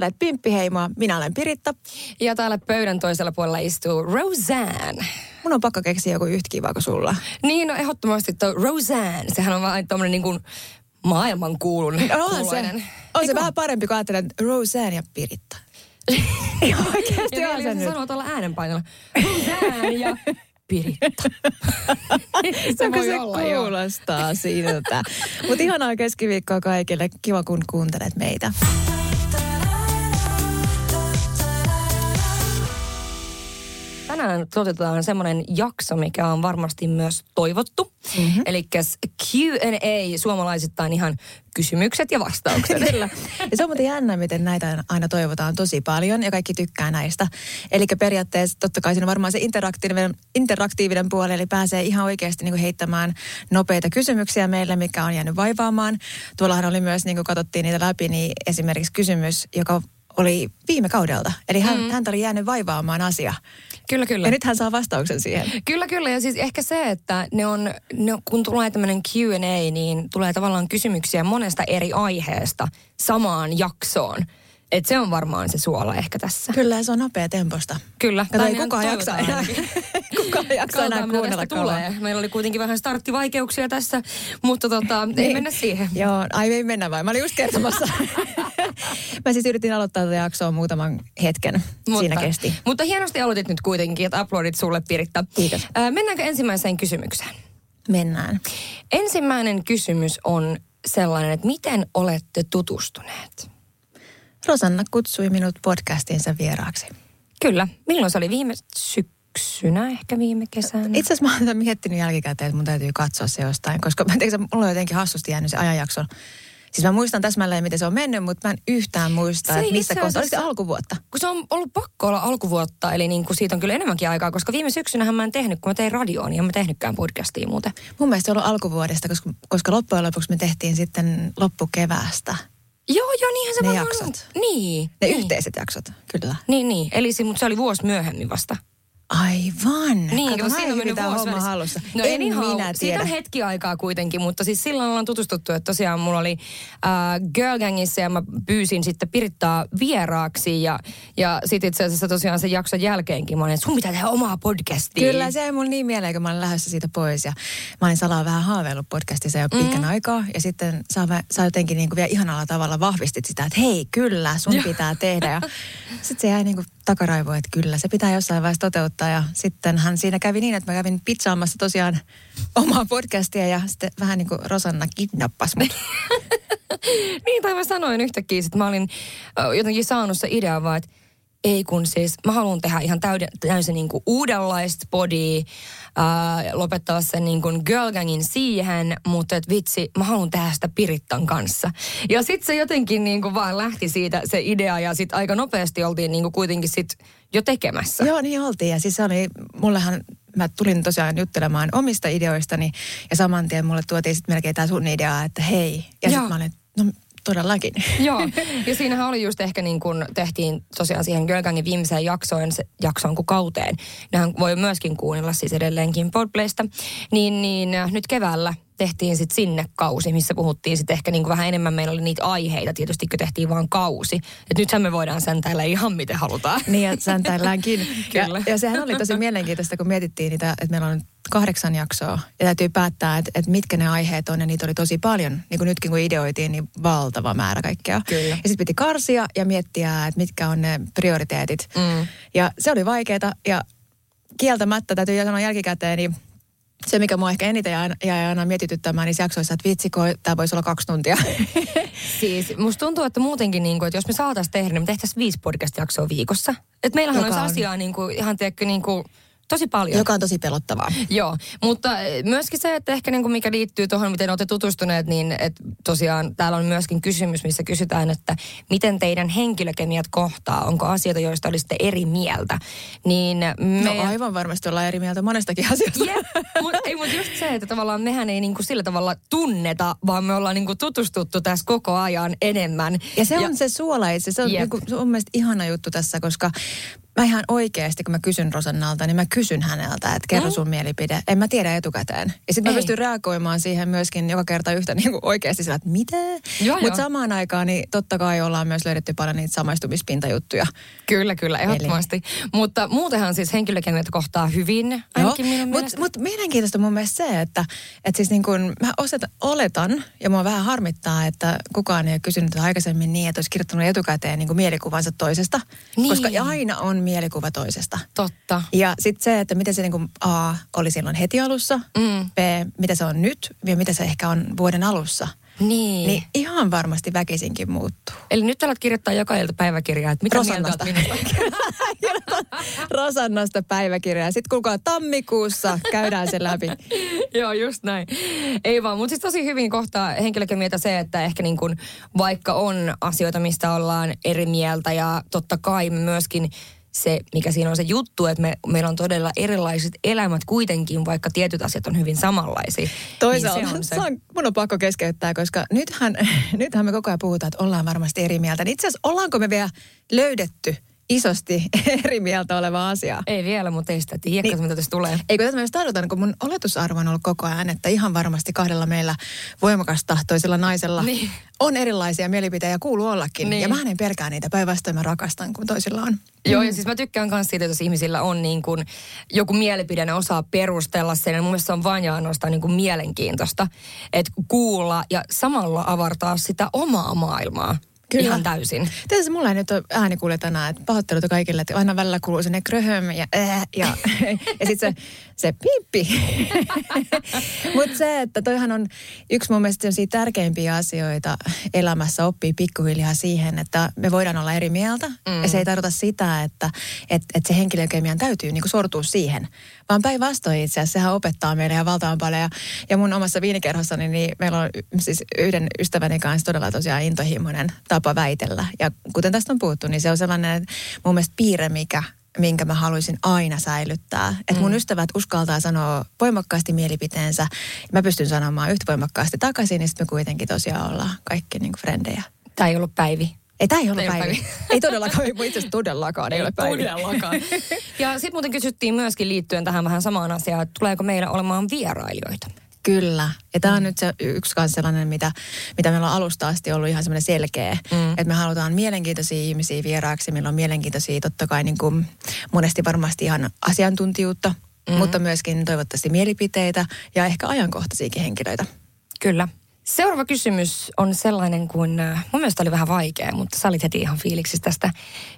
Kuuntelet Pimppiheimoa, minä olen Piritta. Ja täällä pöydän toisella puolella istuu Roseanne. Mun on pakko keksiä joku yhtä kiva kuin sulla. Niin, no ehdottomasti tuo Roseanne. Sehän on vaan tommonen niin kuin maailman kuulun. On se, on se vähän parempi kuin ajattelen Roseanne ja Piritta. Oikeasti Ja on se nyt. sanoo tuolla äänenpainolla. Roseanne ja Piritta. se Onko se olla, kuulostaa siltä. Mutta ihanaa keskiviikkoa kaikille. Kiva, kun kuuntelet meitä. Tänään toteutetaan semmoinen jakso, mikä on varmasti myös toivottu. Mm-hmm. Eli Q&A, suomalaisittain ihan kysymykset ja vastaukset. Kyllä. Ja se on muuten jännä, miten näitä aina toivotaan tosi paljon ja kaikki tykkää näistä. Eli periaatteessa totta kai siinä on varmaan se interaktiivinen, interaktiivinen puoli, eli pääsee ihan oikeasti niin kuin heittämään nopeita kysymyksiä meille, mikä on jäänyt vaivaamaan. Tuollahan oli myös, niin kuin katsottiin niitä läpi, niin esimerkiksi kysymys, joka oli viime kaudelta. Eli hän, mm. häntä oli jäänyt vaivaamaan asia. Kyllä, kyllä. Ja nyt hän saa vastauksen siihen. Kyllä, kyllä. Ja siis ehkä se, että ne on, ne, kun tulee tämmöinen Q&A, niin tulee tavallaan kysymyksiä monesta eri aiheesta samaan jaksoon. Et se on varmaan se suola ehkä tässä. Kyllä, se on nopea temposta. Kyllä. Kato, ei Tai kukaan jaksa enää, kukaan jaksa enää kuunnella tulee. Meillä oli kuitenkin vähän starttivaikeuksia tässä, mutta tota, ei Niin. mennä siihen. Joo, ai ei mennä vai? Mä olin just kertomassa. Mä siis yritin aloittaa tätä jaksoa muutaman hetken. Siinä kesti. Mutta hienosti aloitit nyt kuitenkin, että uploadit sulle Piritta. Kiitos. Ää, mennäänkö ensimmäiseen kysymykseen? Mennään. Ensimmäinen kysymys on sellainen, että miten olette tutustuneet? Rosanna kutsui minut podcastinsa vieraaksi. Kyllä. Milloin se oli? Viime syksynä, ehkä viime kesänä? Itse asiassa mä tätä miettinyt jälkikäteen, että mun täytyy katsoa se jostain, koska mä tiedän, mulla on jotenkin hassusti jäänyt se ajanjakso. Siis mä muistan täsmälleen, miten se on mennyt, mutta mä en yhtään muista, Se että itse kohtaa. Oli se alkuvuotta. kun se on ollut pakko olla alkuvuotta, eli niin kuin siitä on kyllä enemmänkin aikaa, koska viime syksynähän mä en tehnyt, kun mä tein radioon, niin en mä tehnytkään podcastia muuten. Mun mielestä se on ollut alkuvuodesta, koska, koska loppujen lopuksi me tehtiin sitten loppukeväästä Joo, joo, niinhän se Ne jaksot. on. Niin. ne niin. yhteiset jaksot. Kyllä. Niin, niin. Eli se, mutta se oli vuosi myöhemmin vasta. Aivan. Niin, Kato, siinä en on mennyt homma hallussa. No en anyhow, minä Siitä tiedä. on hetki aikaa kuitenkin, mutta siis silloin ollaan tutustuttu, että tosiaan mulla oli äh, Girl Gangissa ja mä pyysin sitten Pirittaa vieraaksi ja, ja sitten itse asiassa tosiaan sen jakson jälkeenkin mä olin, että sun pitää tehdä omaa podcastia. Kyllä, se ei mulla niin mieleen, kun mä olin lähdössä siitä pois. Ja mä olin salaa vähän haaveillut podcastissa jo pitkän mm. aikaa. Ja sitten sä, sä jotenkin niin kuin vielä ihanalla tavalla vahvistit sitä, että hei, kyllä, sun pitää tehdä. Ja sitten se jäi niin kuin takaraivoon, että kyllä, se pitää jossain vaiheessa toteuttaa. Ja sittenhän siinä kävi niin, että mä kävin pizzaamassa tosiaan omaa podcastia ja sitten vähän niin kuin Rosanna kidnappasi mut. Niin, tai mä sanoin yhtäkkiä, että mä olin jotenkin saanut se idea vaan, että ei kun siis, mä haluan tehdä ihan täyden, täysin niin kuin uudenlaista bodia, äh, lopettaa sen niin kuin girl gangin siihen, mutta et vitsi, mä haluan tehdä sitä Pirittan kanssa. Ja sitten se jotenkin niin kuin vaan lähti siitä se idea ja sitten aika nopeasti oltiin niin kuin kuitenkin sit jo tekemässä. Joo, niin oltiin. Ja siis se oli, mullehan, mä tulin tosiaan juttelemaan omista ideoistani ja saman tien mulle tuotiin sitten melkein tämä sun idea, että hei. Ja sitten mä olin, no todellakin. Joo, ja siinähän oli just ehkä niin kuin tehtiin tosiaan siihen Girl Gangin viimeiseen jaksoon, jaksoon kuin kauteen. Nehän voi myöskin kuunnella siis edelleenkin Podplaysta. Niin, niin nyt keväällä tehtiin sitten sinne kausi, missä puhuttiin sitten ehkä niin kuin vähän enemmän. Meillä oli niitä aiheita tietysti, kun tehtiin vaan kausi. Että nythän me voidaan säntäillä ihan miten halutaan. Niin, ja säntäilläänkin. Kyllä. Ja, ja sehän oli tosi mielenkiintoista, kun mietittiin niitä, että meillä on kahdeksan jaksoa. Ja täytyy päättää, että, että mitkä ne aiheet on, ja niitä oli tosi paljon. Niin kuin nytkin, kun ideoitiin, niin valtava määrä kaikkea. Kyllä. Ja sitten piti karsia ja miettiä, että mitkä on ne prioriteetit. Mm. Ja se oli vaikeaa, ja kieltämättä täytyy sanoa jälkikäteen, niin se, mikä mua ehkä eniten jäi, jäi aina mietityttämään niissä jaksoissa, että vitsi, tämä voisi olla kaksi tuntia. Siis musta tuntuu, että muutenkin, niin kuin, että jos me saataisiin tehdä, niin me tehtäisiin viisi podcast-jaksoa viikossa. Että meillähän Joka olisi on- asiaa niin kuin, ihan tiedätkö, niin kuin, tosi paljon. Joka on tosi pelottavaa. Joo, mutta eh, myöskin se, että ehkä niin kuin mikä liittyy tuohon, miten olette tutustuneet, niin että tosiaan täällä on myöskin kysymys, missä kysytään, että miten teidän henkilökemiat kohtaa, onko asioita, joista olisitte eri mieltä. Niin me... No aivan varmasti ollaan eri mieltä monestakin asiasta. Yeah, mut, ei, mutta just se, että tavallaan mehän ei niin kuin sillä tavalla tunneta, vaan me ollaan niin kuin tutustuttu tässä koko ajan enemmän. Ja se on ja, se suola itse, se on, yep. niin kuin, se on mielestäni ihana juttu tässä, koska mä ihan oikeasti, kun mä kysyn Rosannalta, niin mä kysyn häneltä, että kerro mm. sun mielipide. En mä tiedä etukäteen. Ja sitten mä pystyn reagoimaan siihen myöskin joka kerta yhtä niin kuin oikeasti sillä, että mitä? Mutta samaan aikaan niin totta kai ollaan myös löydetty paljon niitä samaistumispintajuttuja. Kyllä, kyllä, ehdottomasti. Eli... Mutta muutenhan siis henkilökennät kohtaa hyvin, ainakin minun Mutta mut mielenkiintoista mun mielestä se, että et siis niin kun mä oseta, oletan, ja mua vähän harmittaa, että kukaan ei ole kysynyt aikaisemmin niin, että olisi kirjoittanut etukäteen niin kuin mielikuvansa toisesta. Niin. Koska aina on mielikuva toisesta. Totta. Ja sitten se, että miten se niin kuin A oli silloin heti alussa, mm. B, mitä se on nyt ja mitä se ehkä on vuoden alussa. Niin. Niin ihan varmasti väkisinkin muuttuu. Eli nyt alat kirjoittaa joka ilta päiväkirjaa, että mitä Rosannasta. mieltä Rosannasta päiväkirjaa. Sitten kuulkaa tammikuussa käydään se läpi. Joo, just näin. Ei vaan, mutta siis tosi hyvin kohtaa henkilökemieltä se, että ehkä niin kuin, vaikka on asioita, mistä ollaan eri mieltä ja totta kai myöskin se, mikä siinä on se juttu, että me, meillä on todella erilaiset elämät kuitenkin, vaikka tietyt asiat on hyvin samanlaisia. Toisaalta niin se on se. mun on pakko keskeyttää, koska nythän, nythän me koko ajan puhutaan, että ollaan varmasti eri mieltä. Niin itse asiassa ollaanko me vielä löydetty – isosti eri mieltä oleva asia. Ei vielä, mutta ei sitä tiedä, niin, mitä tässä tulee. Ei kun tätä myös tarkoitan, kun mun oletusarvo on ollut koko ajan, että ihan varmasti kahdella meillä voimakas tahtoisella naisella niin. on erilaisia mielipiteitä ja kuuluu ollakin. Niin. Ja mä en pelkää niitä, päinvastoin mä rakastan, kun toisilla on. Joo, ja siis mä tykkään myös siitä, että jos ihmisillä on niin kuin joku mielipide, ne osaa perustella sen. Ja mun mielestä se on vain ja ainoastaan niin kuin mielenkiintoista, että kuulla ja samalla avartaa sitä omaa maailmaa. Kyllä. Ihan täysin. Tässä mulla ei nyt ole ääni kuule tänään, että pahoittelut kaikille, että aina välillä kuuluu sinne kröhöm ja äh, ja, ja sitten se, se piippi. Mutta se, että toihan on yksi mun mielestä tärkeimpiä asioita elämässä oppii pikkuhiljaa siihen, että me voidaan olla eri mieltä. Mm. Ja se ei tarkoita sitä, että, että, että se henkilökemian täytyy niin sortua siihen. Vaan päinvastoin itse asiassa sehän opettaa meille ihan valtavan paljon. Ja, ja mun omassa viinikerhossani, niin meillä on siis yhden ystäväni kanssa todella tosiaan intohimoinen tapa väitellä. Ja kuten tästä on puhuttu, niin se on sellainen mun mielestä piirre, mikä minkä mä haluaisin aina säilyttää. Että mun mm. ystävät uskaltaa sanoa voimakkaasti mielipiteensä. Mä pystyn sanomaan yhtä voimakkaasti takaisin, niin sitten me kuitenkin tosiaan ollaan kaikki niin kuin frendejä. Tämä ei ollut Päivi. Ei, tämä ei ole päivi. päivi. ei todellakaan, itse asiassa todellakaan ei, ei ole päivi. Todellakaan. ja sitten muuten kysyttiin myöskin liittyen tähän vähän samaan asiaan, että tuleeko meillä olemaan vierailijoita? Kyllä. Ja tämä on mm. nyt se yksi kanssa sellainen, mitä, mitä meillä on alusta asti ollut ihan semmoinen selkeä. Mm. Että me halutaan mielenkiintoisia ihmisiä vieraaksi. Meillä on mielenkiintoisia totta kai niin kuin monesti varmasti ihan asiantuntijuutta, mm. mutta myöskin toivottavasti mielipiteitä ja ehkä ajankohtaisiakin henkilöitä. Kyllä. Seuraava kysymys on sellainen kuin, äh, mun mielestä oli vähän vaikea, mutta sä olit heti ihan fiiliksissä tästä.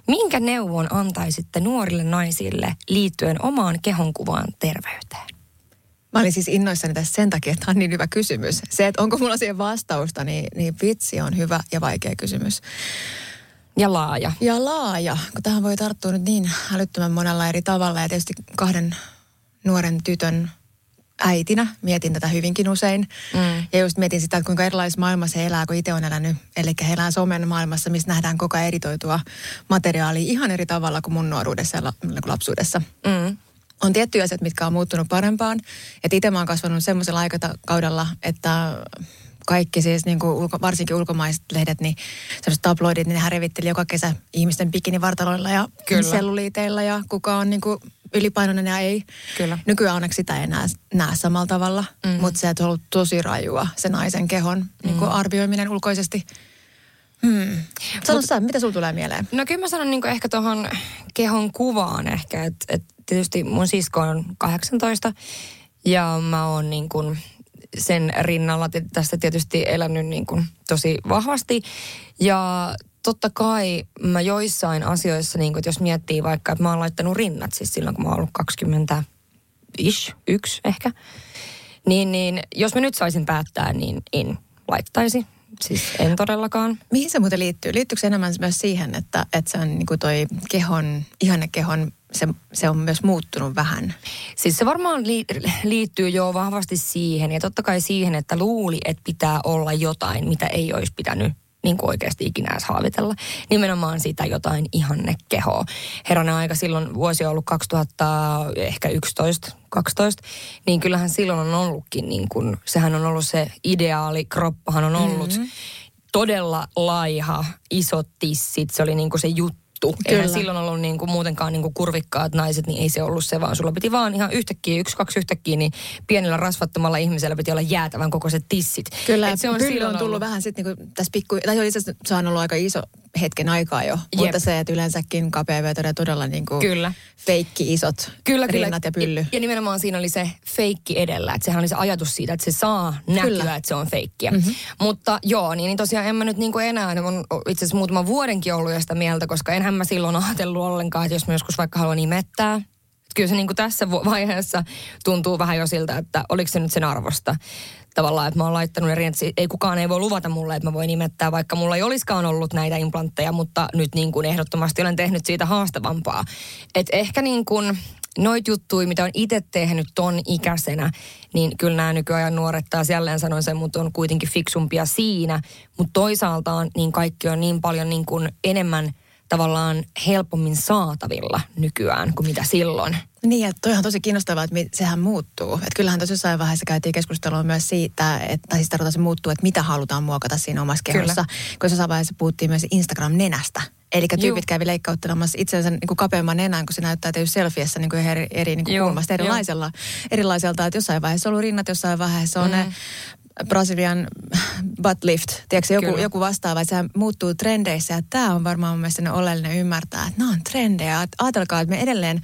Minkä neuvon antaisitte nuorille naisille liittyen omaan kehonkuvaan terveyteen? Mä olin siis innoissani tässä sen takia, että tämä on niin hyvä kysymys. Se, että onko mulla siihen vastausta, niin, niin vitsi on hyvä ja vaikea kysymys. Ja laaja. Ja laaja, kun tähän voi tarttua nyt niin älyttömän monella eri tavalla. Ja tietysti kahden nuoren tytön äitinä mietin tätä hyvinkin usein. Mm. Ja just mietin sitä, että kuinka erilaisessa maailmassa he elää, kun itse on elänyt. Eli he elää somen maailmassa, missä nähdään koko ajan editoitua materiaalia ihan eri tavalla kuin mun nuoruudessa ja lapsuudessa. Mm on tiettyjä asioita, mitkä on muuttunut parempaan. Että itse mä oon kasvanut semmoisella aikakaudella, että kaikki siis niin kuin ulko, varsinkin ulkomaiset lehdet, niin sellaiset tabloidit, niin nehän revitteli joka kesä ihmisten bikinivartaloilla ja Kyllä. selluliiteilla ja kuka on niin kuin ylipainoinen ja ei. Kyllä. Nykyään onneksi sitä ei näe, näe samalla tavalla, mm. mutta se on ollut tosi rajua se naisen kehon mm. niin kuin arvioiminen ulkoisesti. Hmm. Sano Mut, sä, mitä sulla tulee mieleen? No kyllä mä sanon niin ehkä tuohon kehon kuvaan ehkä, että et tietysti mun sisko on 18 ja mä oon niin kuin sen rinnalla tästä tietysti elänyt niin kuin tosi vahvasti. Ja totta kai mä joissain asioissa, niin kuin, että jos miettii vaikka, että mä oon laittanut rinnat, siis silloin kun mä oon ollut 20 ish, yksi ehkä, niin, niin jos mä nyt saisin päättää, niin en laittaisi Siis en todellakaan. Mihin se muuten liittyy? Liittyykö se enemmän myös siihen, että, että se on niin kuin toi kehon, ihannekehon, se, se on myös muuttunut vähän? Siis se varmaan li, liittyy jo vahvasti siihen ja totta kai siihen, että luuli, että pitää olla jotain, mitä ei olisi pitänyt niin kuin oikeasti ikinä edes haavitella. Nimenomaan sitä jotain ihannekehoa. Herranen aika silloin, vuosi on ollut 2000, ehkä 11, 12, niin kyllähän silloin on ollutkin niin kuin, sehän on ollut se ideaali, kroppahan on ollut mm-hmm. todella laiha, isot tissit, se oli niin kuin se juttu juttu. Kyllä. Eihän silloin ollut niin kuin muutenkaan niin kuin kurvikkaat naiset, niin ei se ollut se, vaan sulla piti vaan ihan yhtäkkiä, yksi, kaksi yhtäkkiä, niin pienellä rasvattomalla ihmisellä piti olla jäätävän kokoiset tissit. Kyllä, Et se on, on tullut ollut... vähän sitten niin tässä pikku, tai itse asiassa se on ollut aika iso hetken aikaa jo, Jep. mutta se, että yleensäkin kapea vetää todella niin kuin kyllä. feikki isot kyllä, rinnat kyllä. ja pylly. Ja, ja nimenomaan siinä oli se feikki edellä, että sehän oli se ajatus siitä, että se saa näkyä, kyllä. että se on feikkiä. Mm-hmm. Mutta joo, niin, niin tosiaan en mä nyt niin kuin enää, on itse asiassa muutama vuodenkin ollut jo sitä mieltä, koska enhän mä silloin ajatellut ollenkaan, että jos mä joskus vaikka haluan imettää, kyllä se niin kuin tässä vaiheessa tuntuu vähän jo siltä, että oliko se nyt sen arvosta tavallaan, että mä oon laittanut eri, ei kukaan ei voi luvata mulle, että mä voin imettää, vaikka mulla ei olisikaan ollut näitä implantteja, mutta nyt niin kuin ehdottomasti olen tehnyt siitä haastavampaa. Et ehkä niin kuin noit juttui, mitä on itse tehnyt ton ikäisenä, niin kyllä nämä nykyajan nuoret taas jälleen sanoin sen, mutta on kuitenkin fiksumpia siinä. Mutta toisaalta on, niin kaikki on niin paljon niin kuin enemmän – tavallaan helpommin saatavilla nykyään kuin mitä silloin. Niin, että toihan on tosi kiinnostavaa, että sehän muuttuu. Että kyllähän tuossa jossain vaiheessa käytiin keskustelua myös siitä, että siis tarkoittaa se muuttuu, että mitä halutaan muokata siinä omassa kehossa. Kyllä. Kun jossain vaiheessa puhuttiin myös Instagram-nenästä. Eli tyypit kävi leikkauttelemassa itsensä niin kuin kapeamman nenän, kun se näyttää tietysti selfiessä niin kuin eri, eri niin kuin kulmasta erilaisella, erilaiselta. Että jossain vaiheessa on ollut rinnat, jossain vaiheessa on mm. ne Brasilian butt lift, tiedätkö, joku, joku vastaava, että se muuttuu trendeissä. Ja tämä on varmaan mun mielestä oleellinen ymmärtää, että nämä on trendejä. Ajatelkaa, että me edelleen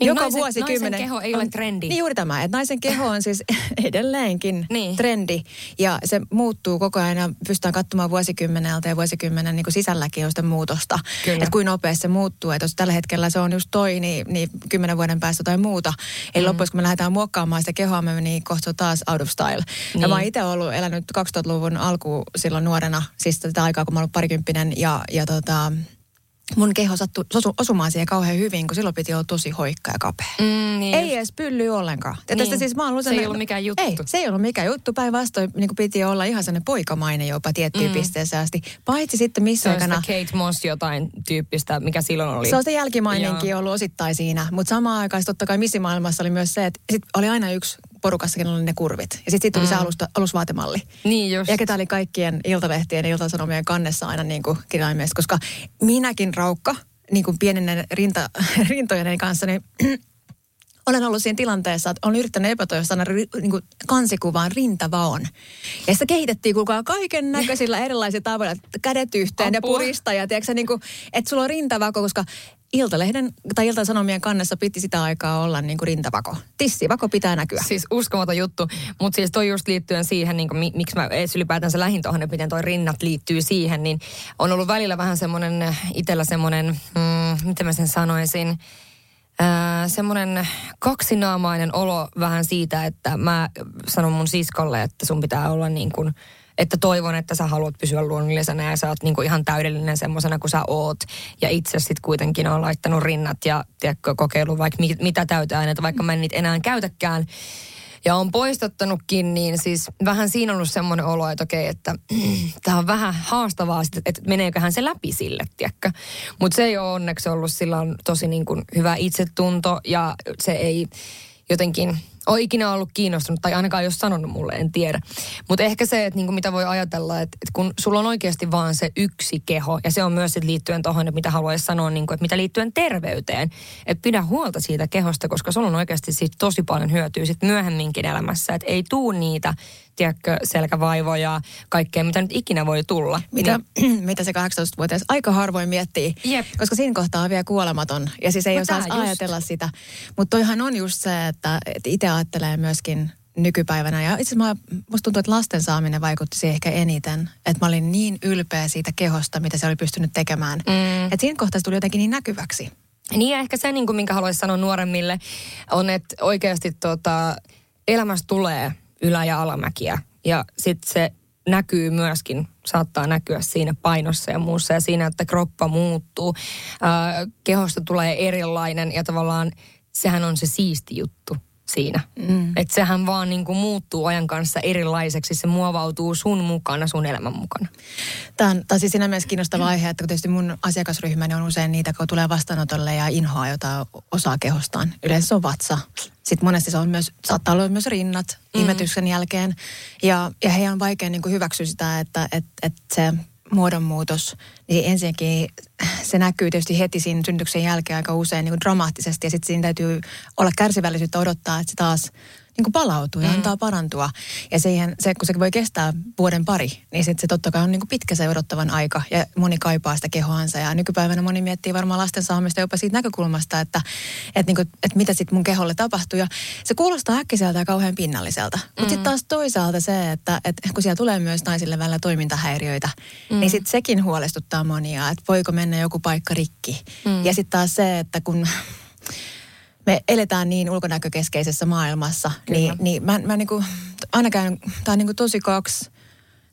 niin Joka naisen, vuosikymmenen. Naisen keho ei ole trendi. Niin juuri tämä, että naisen keho on siis edelleenkin niin. trendi. Ja se muuttuu koko ajan ja pystytään katsomaan vuosikymmeneltä ja vuosikymmenen niin kuin sisälläkin on sitä muutosta. Että kuin nopeasti se muuttuu. Että jos tällä hetkellä se on just toi, niin, niin kymmenen vuoden päästä tai muuta. Eli mm. loppujen kun me lähdetään muokkaamaan sitä kehoa, me niin kohta taas out of style. Niin. Ja mä oon itse ollut elänyt 2000-luvun alku silloin nuorena, siis tätä aikaa kun mä ollut parikymppinen ja, ja tota, mun keho sattui osumaan siihen kauhean hyvin, kun silloin piti olla tosi hoikka ja kapea. Mm, niin ei edes pylly ollenkaan. Niin. tästä siis mä se ei ollut mikään juttu. Ei, se ei ollut mikään juttu. Päinvastoin niin piti olla ihan sellainen poikamainen jopa tiettyyn mm. pisteeseen asti. Paitsi sitten missä aikana... Se Kate Moss jotain tyyppistä, mikä silloin oli. Se on se jälkimainenkin ollut osittain siinä. Mutta samaan aikaan totta kai missimaailmassa oli myös se, että sit oli aina yksi porukassakin oli ne kurvit. Ja sitten sit tuli mm. se alusta, alusvaatemalli. Niin just. Ja ketä oli kaikkien iltalehtien ja iltasanomien kannessa aina niin kuin kirjaimesti. Koska minäkin raukka, niin kuin pienenen rinta, rintojeni kanssa, niin olen ollut siinä tilanteessa, että olen yrittänyt epätoivosta niin kuin kansikuvaan rintavaon. Ja sitä kehitettiin kukaan kaiken näköisillä erilaisilla tavoilla, kädet yhteen Apua. ja puristaa. Ja tiedätkö, niin kuin, että sulla on rintavako, koska Iltalehden tai Iltasanomien kannessa piti sitä aikaa olla niin kuin rintavako. Tissivako pitää näkyä. Siis uskomaton juttu. Mutta siis toi just liittyen siihen, niin kuin, miksi mä edes ylipäätänsä lähin tuohon, että miten toi rinnat liittyy siihen, niin on ollut välillä vähän semmoinen, itsellä semmoinen, mm, miten mä sen sanoisin, äh, semmoinen kaksinaamainen olo vähän siitä, että mä sanon mun siskolle, että sun pitää olla niin kuin – että toivon, että sä haluat pysyä luonnollisena ja sä oot niinku ihan täydellinen semmoisena kuin sä oot. Ja itse sitten kuitenkin on laittanut rinnat ja tiedätkö, kokeillut vaikka mit, mitä täyteaineita, vaikka mä en niitä enää käytäkään. Ja on poistattanutkin, niin siis vähän siinä on ollut semmoinen olo, että okei, että tämä on vähän haastavaa, että meneeköhän se läpi sille, tiedätkö. Mutta se ei ole onneksi ollut, sillä on tosi niin kuin hyvä itsetunto ja se ei jotenkin ole ikinä ollut kiinnostunut, tai ainakaan jos sanonut mulle, en tiedä. Mutta ehkä se, että niinku mitä voi ajatella, että, kun sulla on oikeasti vaan se yksi keho, ja se on myös sit liittyen tuohon, että mitä haluaisi sanoa, niinku, että mitä liittyen terveyteen, että pidä huolta siitä kehosta, koska sulla on oikeasti siitä tosi paljon hyötyä sit myöhemminkin elämässä, että ei tuu niitä tiedätkö, selkävaivoja, kaikkea, mitä nyt ikinä voi tulla. Mitä, niin. mitä se 18-vuotias aika harvoin miettii, Jep. koska siinä kohtaa on vielä kuolematon. Ja siis ei no osaa ajatella sitä. Mutta toihan on just se, että, että itse ajattelee myöskin nykypäivänä. Ja itse asiassa musta tuntuu, että lasten saaminen vaikutti siihen ehkä eniten. Että mä olin niin ylpeä siitä kehosta, mitä se oli pystynyt tekemään. Mm. Että siinä kohtaa se tuli jotenkin niin näkyväksi. Niin ja ehkä se, niin kuin, minkä haluaisin sanoa nuoremmille, on, että oikeasti tota, elämästä tulee ylä- ja alamäkiä. Ja sitten se näkyy myöskin, saattaa näkyä siinä painossa ja muussa ja siinä, että kroppa muuttuu. Kehosta tulee erilainen ja tavallaan sehän on se siisti juttu siinä. Mm. Että sehän vaan niin kuin muuttuu ajan kanssa erilaiseksi. Se muovautuu sun mukana, sun elämän mukana. Tämä on, siis siinä mielessä kiinnostava mm. aihe, että kun tietysti mun asiakasryhmäni on usein niitä, kun tulee vastaanotolle ja inhoa jotain osaa kehostaan. Yleensä se on vatsa. Sitten monesti se on myös, saattaa olla myös rinnat mm. imetyksen jälkeen. Ja, ja heidän on vaikea niin kuin hyväksyä sitä, että, että, että se muodonmuutos, niin ensinnäkin se näkyy tietysti heti siinä synnytyksen jälkeen aika usein niin kuin dramaattisesti ja sitten siinä täytyy olla kärsivällisyyttä odottaa, että se taas niin palautuu ja mm. antaa parantua. Ja siihen, se, kun se voi kestää vuoden pari, niin sit se totta kai on niin pitkä se odottavan aika ja moni kaipaa sitä kehoansa. Ja nykypäivänä moni miettii varmaan lasten saamista jopa siitä näkökulmasta, että, että, niin kuin, että mitä sitten mun keholle tapahtuu. Ja se kuulostaa äkkiseltä ja kauhean pinnalliselta. Mutta mm. sitten taas toisaalta se, että, että kun siellä tulee myös naisille välillä toimintahäiriöitä, mm. niin sitten sekin huolestuttaa monia, että voiko mennä joku paikka rikki. Mm. Ja sitten taas se, että kun me eletään niin ulkonäkökeskeisessä maailmassa, Kyllä. niin, niin mä, mä niin kuin, aina käyn, tämä on niin kuin tosi kaksi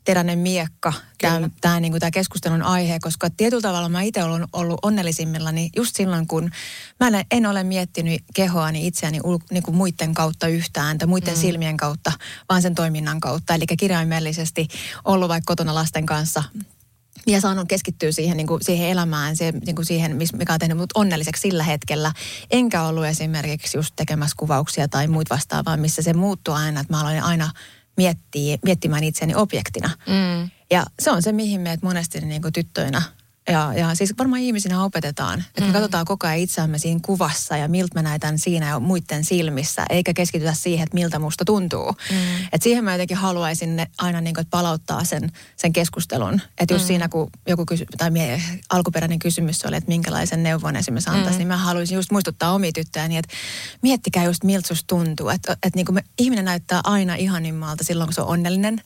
teräinen miekka, tämä, tämä, niin kuin tämä keskustelun aihe, koska tietyllä tavalla mä itse olen ollut onnellisimmillani just silloin, kun mä en, en ole miettinyt kehoani itseäni ul, niin kuin muiden kautta yhtään tai muiden mm. silmien kautta, vaan sen toiminnan kautta. Eli kirjaimellisesti ollut vaikka kotona lasten kanssa ja saanut keskittyä siihen, niin kuin, siihen elämään, se, niin kuin siihen, mikä on tehnyt mut onnelliseksi sillä hetkellä. Enkä ollut esimerkiksi just tekemässä kuvauksia tai muut vastaavaa, missä se muuttuu aina, että mä aloin aina miettiä, miettimään itseäni objektina. Mm. Ja se on se, mihin meidät monesti niin kuin tyttöinä ja, ja siis varmaan ihmisinä opetetaan, että mm. me katsotaan koko ajan itseämme siinä kuvassa ja miltä mä näytän siinä ja muiden silmissä, eikä keskitytä siihen, että miltä musta tuntuu. Mm. Et siihen mä jotenkin haluaisin ne aina niin kuin, palauttaa sen, sen keskustelun. Että just mm. siinä, kun joku kysy, tai mie, alkuperäinen kysymys oli, että minkälaisen neuvon esimerkiksi antaisin, mm. niin mä haluaisin just muistuttaa omia tyttöjäni, että miettikää just miltä susta tuntuu. Että et, niin kuin me, ihminen näyttää aina ihanimmalta silloin, kun se on onnellinen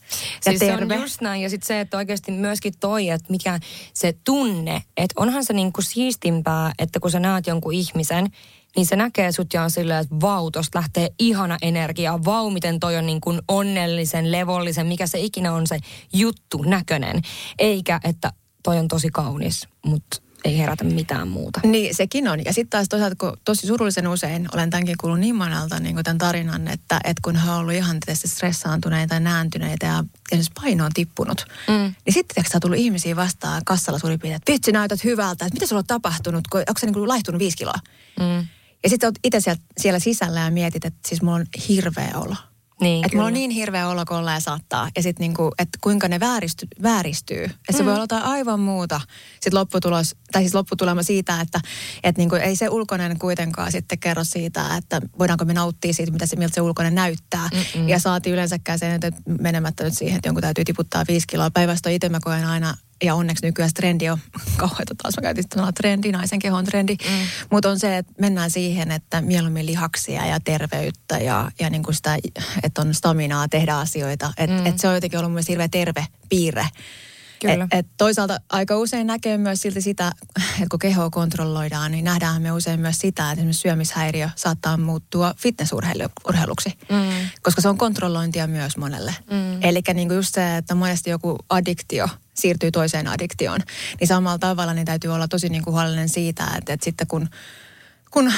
ja siis terve. se on just näin. Ja sitten se, että oikeasti myöskin toi, että mikä se tuntuu tunne, että onhan se niinku siistimpää, että kun sä näet jonkun ihmisen, niin se näkee sut ja on silleen, että vau, tosta lähtee ihana energia, vau, miten toi on niin kuin onnellisen, levollisen, mikä se ikinä on se juttu näköinen. Eikä, että toi on tosi kaunis, mutta ei herätä mitään muuta. Niin, sekin on. Ja sitten taas toisaalta, kun tosi surullisen usein olen tämänkin kuullut niin monelta niin tämän tarinan, että, että kun he on ollut ihan tietysti stressaantuneita ja nääntyneitä ja esimerkiksi paino on tippunut, mm. niin sitten on tullut ihmisiä vastaan kassalla suurin piirtein, että vitsi näytät hyvältä, että mitä sulla on tapahtunut, onko se niin kuin laihtunut viisi kiloa? Mm. Ja sitten olet itse siellä, siellä sisällä ja mietit, että siis mulla on hirveä olo. Niin, että mulla on niin hirveä olo, kun ja saattaa. Ja sitten niinku, että kuinka ne vääristy, vääristyy. Että se mm. voi olla jotain aivan muuta. Sitten lopputulos, tai siis lopputulema siitä, että et niinku, ei se ulkoinen kuitenkaan sitten kerro siitä, että voidaanko me nauttia siitä, mitä se, miltä se ulkoinen näyttää. Mm-mm. Ja saati yleensäkään sen, että menemättä nyt siihen, että jonkun täytyy tiputtaa viisi kiloa. Päivästä itse mä koen aina ja onneksi nykyään trendi on kauheita taas, mä käytin sanaa trendi, naisen kehon trendi, mm. mutta on se, että mennään siihen, että mieluummin lihaksia ja terveyttä ja, ja niin kuin sitä, että on staminaa tehdä asioita. Että mm. et se on jotenkin ollut myös hirveä terve piirre. Kyllä. Et, et toisaalta aika usein näkee myös silti sitä, että kun kehoa kontrolloidaan, niin nähdään me usein myös sitä, että esimerkiksi syömishäiriö saattaa muuttua fitnessurheiluksi, mm. koska se on kontrollointia myös monelle. Mm. Eli niin just se, että monesti joku addiktio siirtyy toiseen addiktioon, niin samalla tavalla niin täytyy olla tosi niin kuin huolellinen siitä, että, että sitten kun kun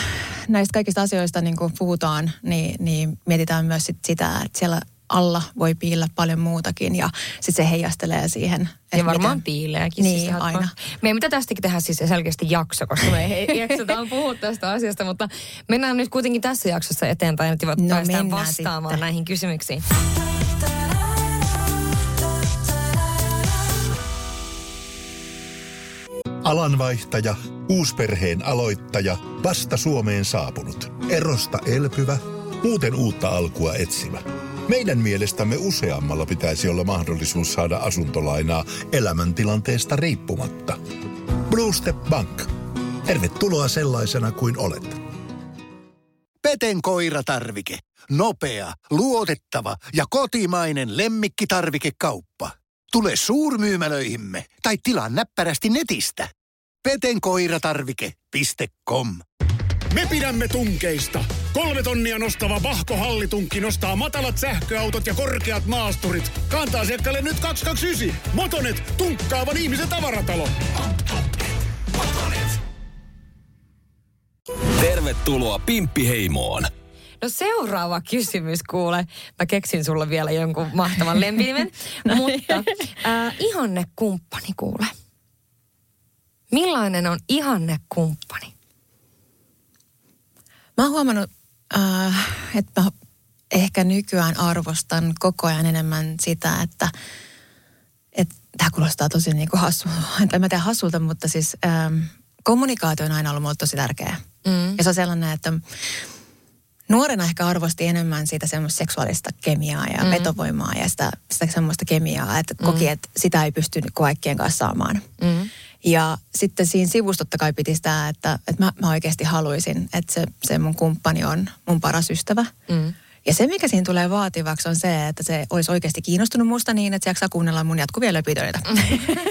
näistä kaikista asioista niin kuin puhutaan, niin, niin mietitään myös sit sitä, että siellä alla voi piillä paljon muutakin ja sitten se heijastelee siihen. Ja varmaan miten... piileekin. Niin, siis aina. Meidän mitä tästäkin tehdä siis selkeästi jakso, koska me ei jaksotaan puhua tästä asiasta, mutta mennään nyt kuitenkin tässä jaksossa eteenpäin, että no, päästään vastaamaan sitten. näihin kysymyksiin. Alanvaihtaja, uusperheen aloittaja, vasta Suomeen saapunut, erosta elpyvä, muuten uutta alkua etsimä. Meidän mielestämme useammalla pitäisi olla mahdollisuus saada asuntolainaa elämäntilanteesta riippumatta. Blue Step Bank. Tervetuloa sellaisena kuin olet. Peten koiratarvike. Nopea, luotettava ja kotimainen lemmikkitarvikekauppa. Tule suurmyymälöihimme tai tilaa näppärästi netistä. petenkoiratarvike.com Me pidämme tunkeista Kolme tonnia nostava Vahko Hallitunkki nostaa matalat sähköautot ja korkeat maasturit. Kanta-asiakkaalle nyt 229. Motonet, tunkkaavan ihmisen tavaratalo. Tervetuloa Pimppiheimoon. No seuraava kysymys kuule. Mä keksin sulle vielä jonkun mahtavan lempinimen. Mutta äh, ihanne kumppani kuule. Millainen on ihanne kumppani? Mä oon huomannut, äh, että mä ehkä nykyään arvostan koko ajan enemmän sitä, että, että tämä kuulostaa tosi niin kuin hassu, en mä tiedä hassulta, mutta siis ähm, kommunikaatio on aina ollut mulle tosi tärkeä. Mm. Ja se on sellainen, että nuorena ehkä arvosti enemmän siitä semmoista seksuaalista kemiaa ja mm. vetovoimaa ja sitä, sitä semmoista kemiaa, että mm. koki, että sitä ei pysty kaikkien kanssa saamaan. Mm. Ja sitten siinä sivussa totta kai piti sitä, että, että mä, mä oikeasti haluaisin, että se, se mun kumppani on mun paras ystävä. Mm. Ja se, mikä siinä tulee vaativaksi, on se, että se olisi oikeasti kiinnostunut musta niin, että se jaksaa kuunnella mun jatkuvia löpidöitä.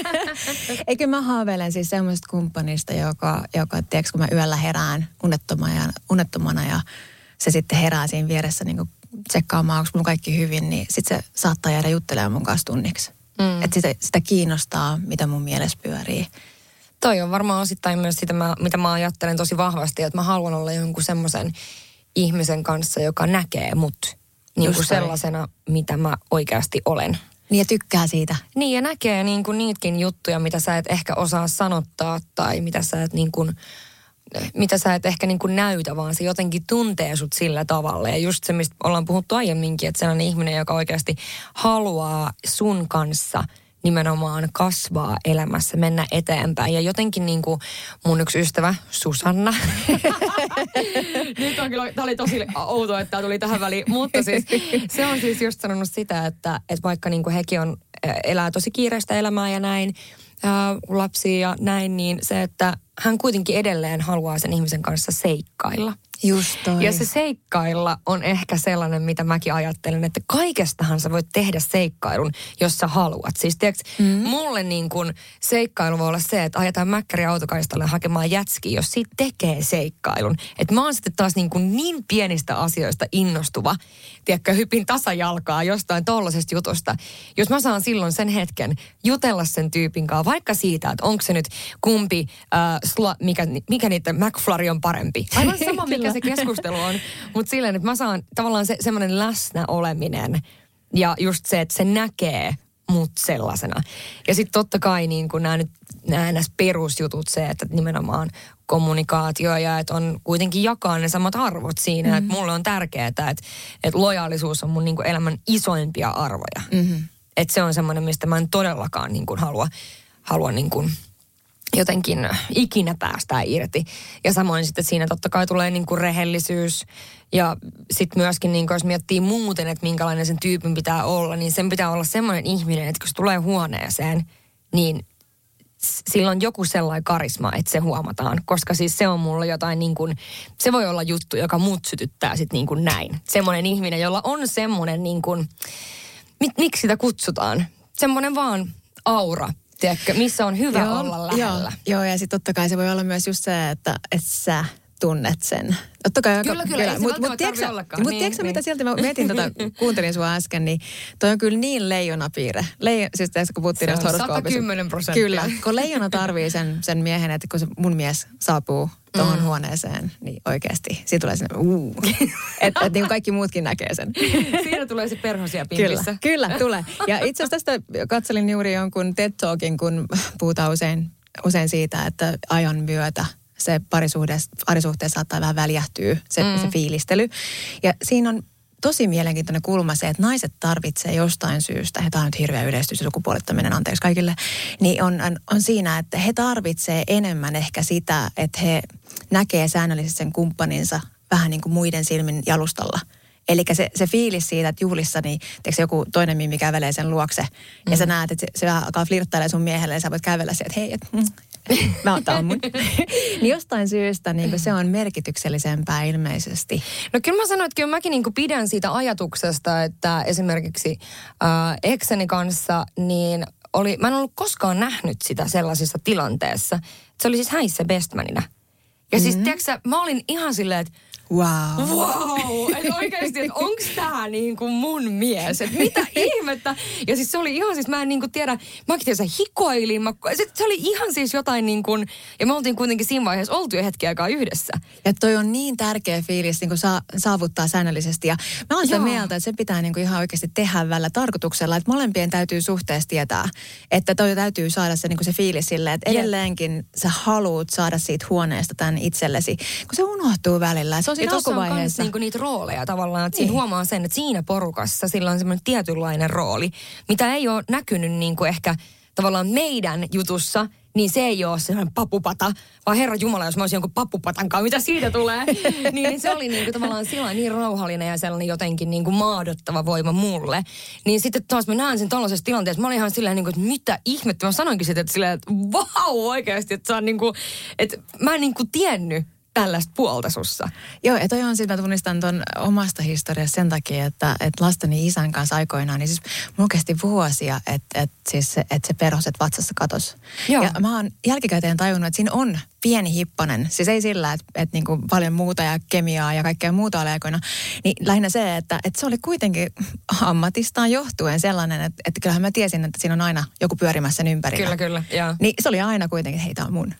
Eikö mä haaveilen siis semmoista kumppanista, joka, joka tiedätkö, kun mä yöllä herään unettomana ja, unettomana ja se sitten herää siinä vieressä niin tsekkaamaan, onko mun kaikki hyvin, niin sitten se saattaa jäädä juttelemaan mun kanssa tunniksi. Mm. Että sitä, sitä kiinnostaa, mitä mun mielessä pyörii. Toi on varmaan osittain myös sitä, mitä mä ajattelen tosi vahvasti, että mä haluan olla jonkun semmoisen ihmisen kanssa, joka näkee mut niin kuin sellaisena, mitä mä oikeasti olen. Niin ja tykkää siitä. Niin ja näkee niin kuin niitäkin juttuja, mitä sä et ehkä osaa sanottaa tai mitä sä et niin kuin, mitä sä et ehkä niin kuin näytä, vaan se jotenkin tuntee sut sillä tavalla. Ja just se, mistä ollaan puhuttu aiemminkin, että sellainen ihminen, joka oikeasti haluaa sun kanssa – nimenomaan kasvaa elämässä, mennä eteenpäin. Ja jotenkin niin kuin mun yksi ystävä, Susanna. Nyt on kyllä, tämä oli tosi outoa, että tämä tuli tähän väliin. Mutta siis se on siis just sanonut sitä, että, että vaikka niin kuin hekin on, elää tosi kiireistä elämää ja näin, lapsia ja näin, niin se, että hän kuitenkin edelleen haluaa sen ihmisen kanssa seikkailla. Just toi. Ja se seikkailla on ehkä sellainen, mitä mäkin ajattelen, että kaikestahan sä voit tehdä seikkailun, jos sä haluat. Siis tiiäks, mm. mulle niin kun seikkailu voi olla se, että ajetaan mäkkäri autokaistalle hakemaan jätskiä, jos siitä tekee seikkailun. Että mä oon sitten taas niin, kun niin pienistä asioista innostuva, tiedätkö, hypin tasajalkaa jostain tollasesta jutusta. Jos mä saan silloin sen hetken jutella sen tyypin kanssa, vaikka siitä, että onko se nyt kumpi, äh, sla, mikä, mikä niiden McFlurry on parempi. Aivan sama, mikä se keskustelu on. Mutta silleen, että mä saan tavallaan se, semmoinen läsnä oleminen ja just se, että se näkee mut sellaisena. Ja sitten totta kai niin kun nämä nyt nämä perusjutut, se, että nimenomaan kommunikaatio ja että on kuitenkin jakaa ne samat arvot siinä. Mm-hmm. Että mulle on tärkeää, että, että lojaalisuus on mun niin elämän isoimpia arvoja. Mm-hmm. Että se on semmoinen, mistä mä en todellakaan niin kuin halua, halua niin kuin jotenkin ikinä päästään irti. Ja samoin sitten siinä totta kai tulee niin kuin rehellisyys ja sitten myöskin niin kuin jos miettii muuten, että minkälainen sen tyypin pitää olla, niin sen pitää olla semmoinen ihminen, että kun se tulee huoneeseen, niin sillä on joku sellainen karisma, että se huomataan. Koska siis se on mulla jotain niin kuin, se voi olla juttu, joka mut sytyttää sitten niin kuin näin. Semmoinen ihminen, jolla on semmoinen niin kuin, mit, miksi sitä kutsutaan? Semmoinen vaan aura, tiedätkö, missä on hyvä joo, olla lähellä. Joo, joo ja sitten totta kai se voi olla myös just se, että, että sä tunnet sen. Totta kai, kyllä, kyllä, kyllä. Mutta mut, tiedätkö, mut niin, tiedätkö niin. mitä sieltä mä mietin, tota, kuuntelin sua äsken, niin toi on kyllä niin leijonapiirre. Leijo, siis tässä kun puhuttiin näistä horoskoopista. 110 prosenttia. Kyllä, kun leijona tarvii sen, sen miehen, että kun se mun mies saapuu tuohon mm. huoneeseen, niin oikeasti siitä tulee sinne uu. että et, niin kaikki muutkin näkee sen. Siinä tulee se perhosia pimpissä. Kyllä, kyllä tulee. Ja itse asiassa tästä katselin juuri jonkun TED Talkin, kun puhutaan usein, usein siitä, että ajan myötä – se parisuhteessa, parisuhteessa saattaa vähän väljähtyä, se, mm. se fiilistely. Ja siinä on tosi mielenkiintoinen kulma se, että naiset tarvitsee jostain syystä, he tämä on nyt hirveä yleistys ja sukupuolittaminen, anteeksi kaikille, niin on, on, on siinä, että he tarvitsee enemmän ehkä sitä, että he näkee säännöllisesti sen kumppaninsa vähän niin kuin muiden silmin jalustalla. Eli se, se fiilis siitä, että juhlissa niin joku toinen mimmi kävelee sen luokse mm. ja sä näet, että se, se alkaa flirttailemaan sun miehelle ja sä voit kävellä sieltä, että hei, et, mm, Mä otan mun. niin jostain syystä niin se on merkityksellisempää ilmeisesti. No kyllä mä sanoin, että kyllä mäkin niin pidän siitä ajatuksesta, että esimerkiksi äh, ekseni kanssa niin oli, mä en ollut koskaan nähnyt sitä sellaisessa tilanteessa. Se oli siis häissä bestmanina. Ja siis, tiedätkö sä, mä olin ihan silleen, että Wow. wow, oikeasti, että onks tää niin kuin mun mies, että mitä ihmettä. Ja siis se oli ihan siis, mä en niin kuin tiedä, mäkin tiedä, se hikoilin, mä, se, se, oli ihan siis jotain niin kuin, ja me oltiin kuitenkin siinä vaiheessa oltu jo hetki aikaa yhdessä. Ja toi on niin tärkeä fiilis niin kuin saa, saavuttaa säännöllisesti. Ja mä oon sitä Joo. mieltä, että se pitää niin kuin ihan oikeasti tehdä vällä tarkoituksella, että molempien täytyy suhteessa tietää, että toi täytyy saada se, niin kuin se fiilis silleen, että edelleenkin sä haluut saada siitä huoneesta tämän itsellesi, kun se unohtuu välillä. Se on siinä alkuvaiheessa. niinku niitä rooleja tavallaan, että siinä Niin. huomaa sen, että siinä porukassa sillä on semmoinen tietynlainen rooli, mitä ei ole näkynyt niinku ehkä tavallaan meidän jutussa, niin se ei ole sellainen papupata, vaan Herra Jumala, jos mä olisin jonkun papupatan kanssa, mitä siitä tulee, niin se oli niinku tavallaan sillä niin rauhallinen ja sellainen jotenkin niinku maadottava voima mulle. Niin sitten taas mä näen sen tällaisessa tilanteessa, mä olin ihan silleen, niinku, että mitä ihmettä, mä sanoinkin sitten, että silleen, että vau oikeasti, että, se on niinku, että mä en niinku tiennyt tällaista puolta sussa. Joo, ja toi on sitä, mä tunnistan ton omasta historiasta sen takia, että, että lasteni isän kanssa aikoinaan, niin siis mulla kesti vuosia, että, että, siis että se perhoset vatsassa katos. Joo. Ja mä oon jälkikäteen tajunnut, että siinä on pieni hippanen. Siis ei sillä, että, että niin kuin paljon muuta ja kemiaa ja kaikkea muuta oli aikoina. Niin lähinnä se, että, että se oli kuitenkin ammatistaan johtuen sellainen, että, että kyllähän mä tiesin, että siinä on aina joku pyörimässä sen ympärillä. Kyllä, kyllä, joo. Niin se oli aina kuitenkin, että hei, tää on mun.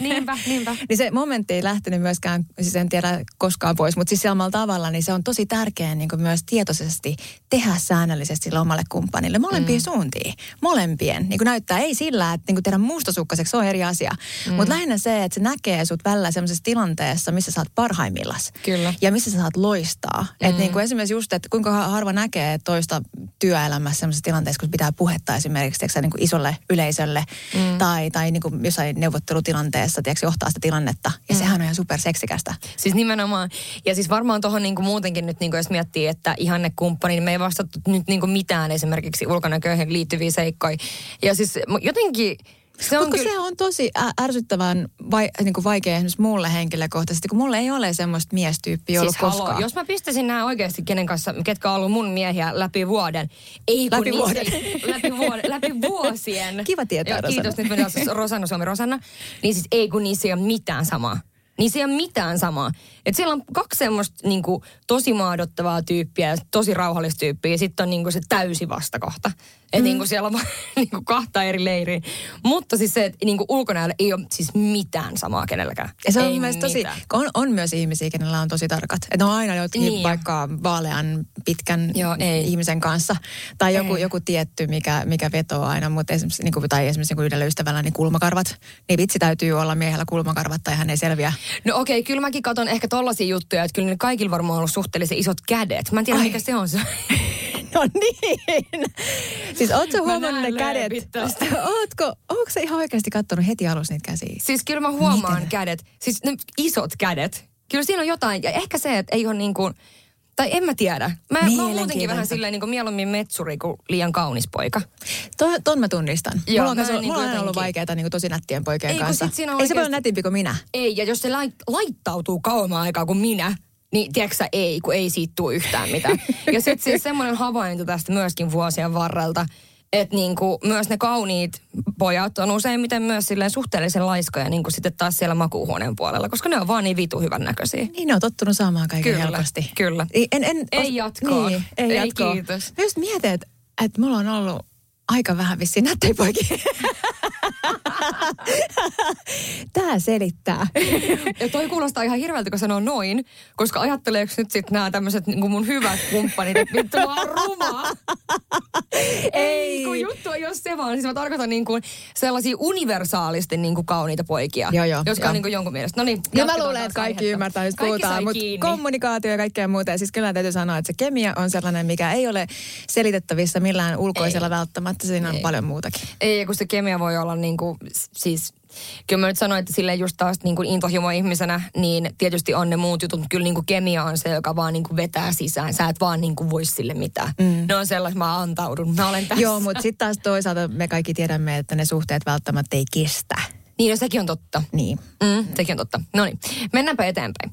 Niinpä, niinpä. Niin se momentti ei lähtenyt myöskään, siis en tiedä koskaan pois, mutta siis samalla tavalla, niin se on tosi tärkeää niin myös tietoisesti tehdä säännöllisesti sille omalle kumppanille. Molempien mm. suuntiin. Molempien. Niin kuin näyttää, ei sillä, että niin kuin tehdä mustasukkaseksi, se on eri asia. Mm. Mutta lähinnä se, että se näkee sut välillä sellaisessa tilanteessa, missä sä oot parhaimmillas. Kyllä. Ja missä sä saat loistaa. Mm. Että niin kuin esimerkiksi just, että kuinka harva näkee toista työelämässä sellaisessa tilanteessa, kun pitää puhetta esimerkiksi tiedätkö, niin kuin isolle yleisölle mm. tai, tai niin kuin jossain neuvottelutilanteessa tiedätkö, johtaa sitä tilannetta. Ja mm. sehän on ihan superseksikästä. Siis nimenomaan. Ja siis varmaan tuohon niinku muutenkin nyt, niinku jos miettii, että ihanne kumppani, niin me ei vastattu nyt niinku mitään esimerkiksi ulkonäköihin liittyviä seikkoja. Ja siis jotenkin se on kyllä... se on tosi ärsyttävän vai, niin kuin vaikea esimerkiksi mulle henkilökohtaisesti, kun mulle ei ole semmoista miestyyppiä ollut Siis koskaan. jos mä pistäisin nämä oikeasti kenen kanssa, ketkä on ollut mun miehiä läpi vuoden. Ei kun Läpi vuoden. läpi, vuoden, läpi vuosien. Kiva tietää, Kiitos, Rosanna. nyt mennään siis Rosanna, Suomi Rosanna. Niin siis ei kun niissä ei ole mitään samaa. Niissä ei ole mitään samaa. Et siellä on kaksi semmoista niinku, tosi maadottavaa tyyppiä ja tosi rauhallista tyyppiä. Ja sitten on niinku, se täysi vastakohta. Että mm. niinku, siellä on vaan niinku, kahta eri leiriä. Mutta siis se, että niinku, ulkonäöllä ei ole siis mitään samaa kenelläkään. Ja se on ei mielestä tosi, on, on myös ihmisiä, kenellä on tosi tarkat. Että on aina jotenkin Niin niin vaikka vaalean pitkän Joo, ei. ihmisen kanssa. Tai joku, Ei. joku tietty, mikä, mikä vetoo aina. Mutta esimerkiksi, niin kuin, tai esimerkiksi niin yhdellä ystävällä, niin kulmakarvat. Niin vitsi täytyy olla miehellä kulmakarvat tai hän ei selviä. No okei, kyllä mäkin katon ehkä tollasia juttuja, että kyllä ne kaikilla varmaan on ollut suhteellisen isot kädet. Mä en tiedä, Ai. mikä se on se. No niin. Siis ootko huomannut ne kädet? Ootko, ootko sä ihan oikeasti kattonut heti alussa niitä käsiä? Siis kyllä mä huomaan Miten? kädet, siis ne isot kädet. Kyllä siinä on jotain, ja ehkä se, että ei ole niin kuin, tai en mä tiedä. Mä, mä oon muutenkin vähän silleen niin kuin mieluummin metsuri kuin liian kaunis poika. Ton, ton mä tunnistan. Joo, mulla on, mä kanssa, en mulla on ollut vaikeaa niin tosi nättien poikien Ei, kanssa. Ei se paljon oikeesti- nätimpi kuin minä. Ei, ja jos se lait, laittautuu kauemman aikaa kuin minä, niin tiedätkö sä, ei, kun ei siitä tule yhtään mitään. ja sitten siis semmoinen havainto tästä myöskin vuosien varrelta, että niinku myös ne kauniit pojat on useimmiten myös silleen suhteellisen laiskoja niin kuin sitten taas siellä makuuhuoneen puolella, koska ne on vaan niin vitu hyvän näköisiä. Niin ne on tottunut saamaan kaiken Kyllä, helposti. kyllä. Ei, en, en, Ei jatkoa. Niin, ei, Ei jatkoa. kiitos. Mä just mietin, että, että mulla on ollut aika vähän vissiin nättejä poikia. Tää selittää. Ja toi kuulostaa ihan hirveältä, kun sanoo noin, koska ajatteleeko nyt sitten nämä tämmöiset niin mun hyvät kumppanit, että vittu mä oon ruma. ei, kun juttu ei ole se vaan. Siis mä tarkoitan niin kuin sellaisia universaalisti niin kuin kauniita poikia. Joo, joo, Jotka joo. on niin kuin jonkun mielestä. No niin, Ja mä luulen, että kaikki aihetta. ymmärtää, Kaikki puhutaan, mutta kommunikaatio ja kaikkea muuta. Ja siis kyllä täytyy sanoa, että se kemia on sellainen, mikä ei ole selitettävissä millään ulkoisella välttämättä. Siinä on Ei. paljon muutakin. Ei, kun se kemia voi olla niin kuin, siis... Kyllä mä nyt sanoin, että silleen just taas niin kuin intohimo-ihmisenä, niin tietysti on ne muut jutut, mutta kyllä niin kuin kemia on se, joka vaan niin kuin vetää sisään. Sä et vaan niin kuin voi sille mitään. Mm. Ne on sellaiset, mä antaudun, mä olen tässä. Joo, mutta sitten taas toisaalta me kaikki tiedämme, että ne suhteet välttämättä ei kestä. Niin, no sekin on totta. Niin. Mm, sekin on totta. No niin, mennäänpä eteenpäin.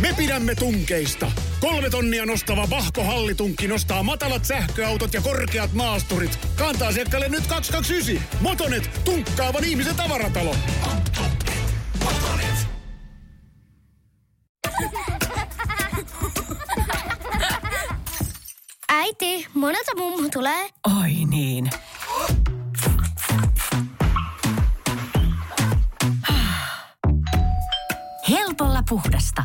Me pidämme tunkeista, Kolme tonnia nostava Vahko Hallitunkki nostaa matalat sähköautot ja korkeat maasturit. Kantaa asiakkaalle nyt 229. Motonet, tunkkaavan ihmisen tavaratalo. Äiti, monelta mummu tulee? Oi niin. Helpolla puhdasta.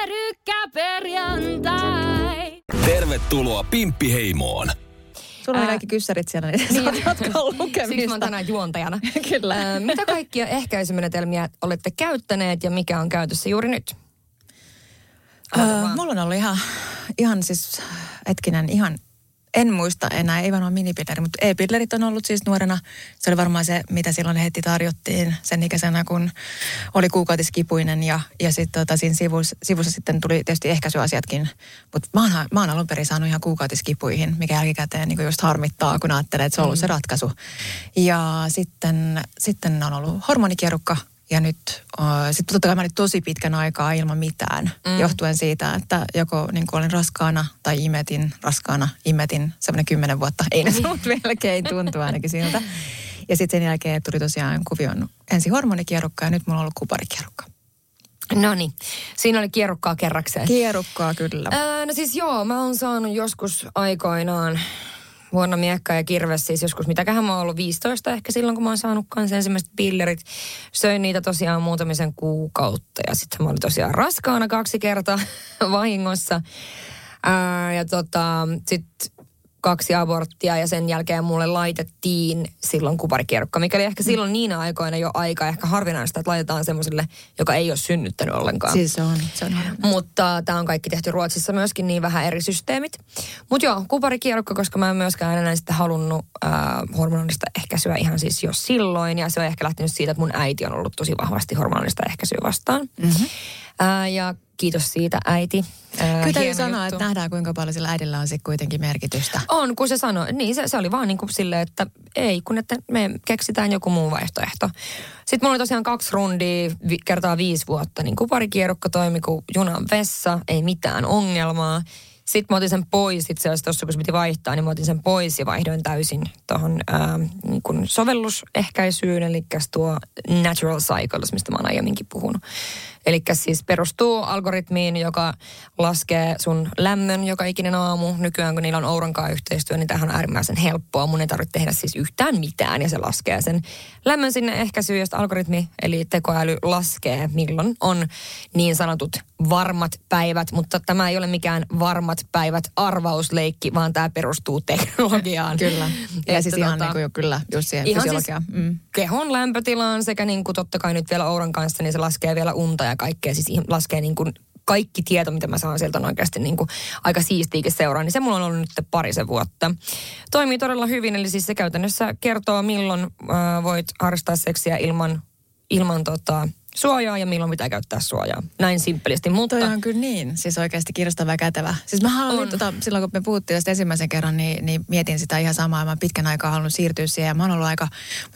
Pyörykkäperjantai. Tervetuloa Pimppiheimoon. Sulla on Ää, kaikki kyssärit siellä, niin saat jatkaa lukemista. Siksi mä oon tänään juontajana. Kyllä. Ää, Mitä kaikkia ehkäisymenetelmiä olette käyttäneet ja mikä on käytössä juuri nyt? Öö, mulla on ollut ihan, ihan siis, hetkinen, ihan, en muista enää, ei varmaan minipilleri, mutta e-pillerit on ollut siis nuorena. Se oli varmaan se, mitä silloin heti tarjottiin sen ikäisenä, kun oli kuukautiskipuinen ja, ja sitten tota, siinä sivussa, sivussa sitten tuli tietysti ehkäisyasiatkin. Mutta mä, oon- mä oon alun perin saanut ihan kuukautiskipuihin, mikä jälkikäteen niin just harmittaa, kun ajattelee, että se on ollut se ratkaisu. Ja sitten, sitten on ollut hormonikierukka, ja nyt, sitten totta kai mä olin tosi pitkän aikaa ilman mitään, mm. johtuen siitä, että joko niin kuin olin raskaana tai imetin raskaana, imetin semmoinen kymmenen vuotta. Ei ne mutta melkein tuntuu ainakin siltä. Ja sitten sen jälkeen tuli tosiaan kuvion ensin hormonikierukka ja nyt mulla on ollut kuparikierukka. No niin, siinä oli kierrukkaa kerrakseen. Kierukkaa kyllä. Öö, no siis joo, mä oon saanut joskus aikoinaan vuonna miekka ja kirves, siis joskus mitäköhän mä oon ollut 15 ehkä silloin, kun mä oon saanut kanssa ensimmäiset pillerit. Söin niitä tosiaan muutamisen kuukautta ja sitten mä olin tosiaan raskaana kaksi kertaa vahingossa. Ää, ja tota, sitten kaksi aborttia ja sen jälkeen mulle laitettiin silloin kuparikierukka, mikä oli ehkä silloin niinä aikoina jo aika ehkä harvinaista, että laitetaan semmoiselle, joka ei ole synnyttänyt ollenkaan. Siis se on, se on harvinaista. Mutta tämä on kaikki tehty Ruotsissa myöskin niin vähän eri systeemit. Mutta joo, kuparikierukka, koska mä en myöskään enää sitten halunnut äh, hormonallista ehkäisyä ihan siis jo silloin. Ja se on ehkä lähtenyt siitä, että mun äiti on ollut tosi vahvasti hormonallista ehkäisyä vastaan. Mm-hmm. Äh, ja kiitos siitä äiti. Äh, Kyllä täytyy sanoa, juttu. että nähdään kuinka paljon sillä äidillä on sitten kuitenkin merkitystä. On, kun se sanoi. Niin, se, se oli vaan niin kuin silleen, että ei, kun että me keksitään joku muu vaihtoehto. Sitten mulla oli tosiaan kaksi rundia vi, kertaa viisi vuotta, niin kuparikierukka toimi kuin junan vessa, ei mitään ongelmaa. Sitten mä otin sen pois, itse asiassa tuossa kun se piti vaihtaa, niin mä otin sen pois ja vaihdoin täysin tuohon niin kuin sovellusehkäisyyn, eli tuo Natural Cycles, mistä mä oon aiemminkin puhunut. Eli siis perustuu algoritmiin, joka laskee sun lämmön joka ikinen aamu. Nykyään kun niillä on Ouran kanssa yhteistyö, niin tähän on äärimmäisen helppoa. Mun ei tarvitse tehdä siis yhtään mitään ja se laskee sen lämmön sinne ehkäisyyn. Ja sitten algoritmi, eli tekoäly, laskee milloin on niin sanotut varmat päivät. Mutta tämä ei ole mikään varmat päivät arvausleikki, vaan tämä perustuu teknologiaan. Kyllä. Ja siis ihan tota- niin kuin jo kyllä, just siihen Ihan fysiologiaan. siis mm. kehon lämpötilaan sekä niin kuin totta kai nyt vielä Ouran kanssa, niin se laskee vielä unta ja kaikkea. Siis laskee niin kuin kaikki tieto, mitä mä saan sieltä on oikeasti niin kuin aika siistiikin seuraa, niin se mulla on ollut nyt parisen vuotta. Toimii todella hyvin, eli siis se käytännössä kertoo, milloin äh, voit harrastaa seksiä ilman, ilman tota, suojaa ja milloin pitää käyttää suojaa. Näin simppelisti, mutta... Toi on kyllä niin, siis oikeasti kiinnostava ja kätevä. Siis mä haluan, tota, silloin kun me puhuttiin tästä ensimmäisen kerran, niin, niin mietin sitä ihan samaa. Mä pitkän aikaa halunnut siirtyä siihen ja mä oon ollut aika,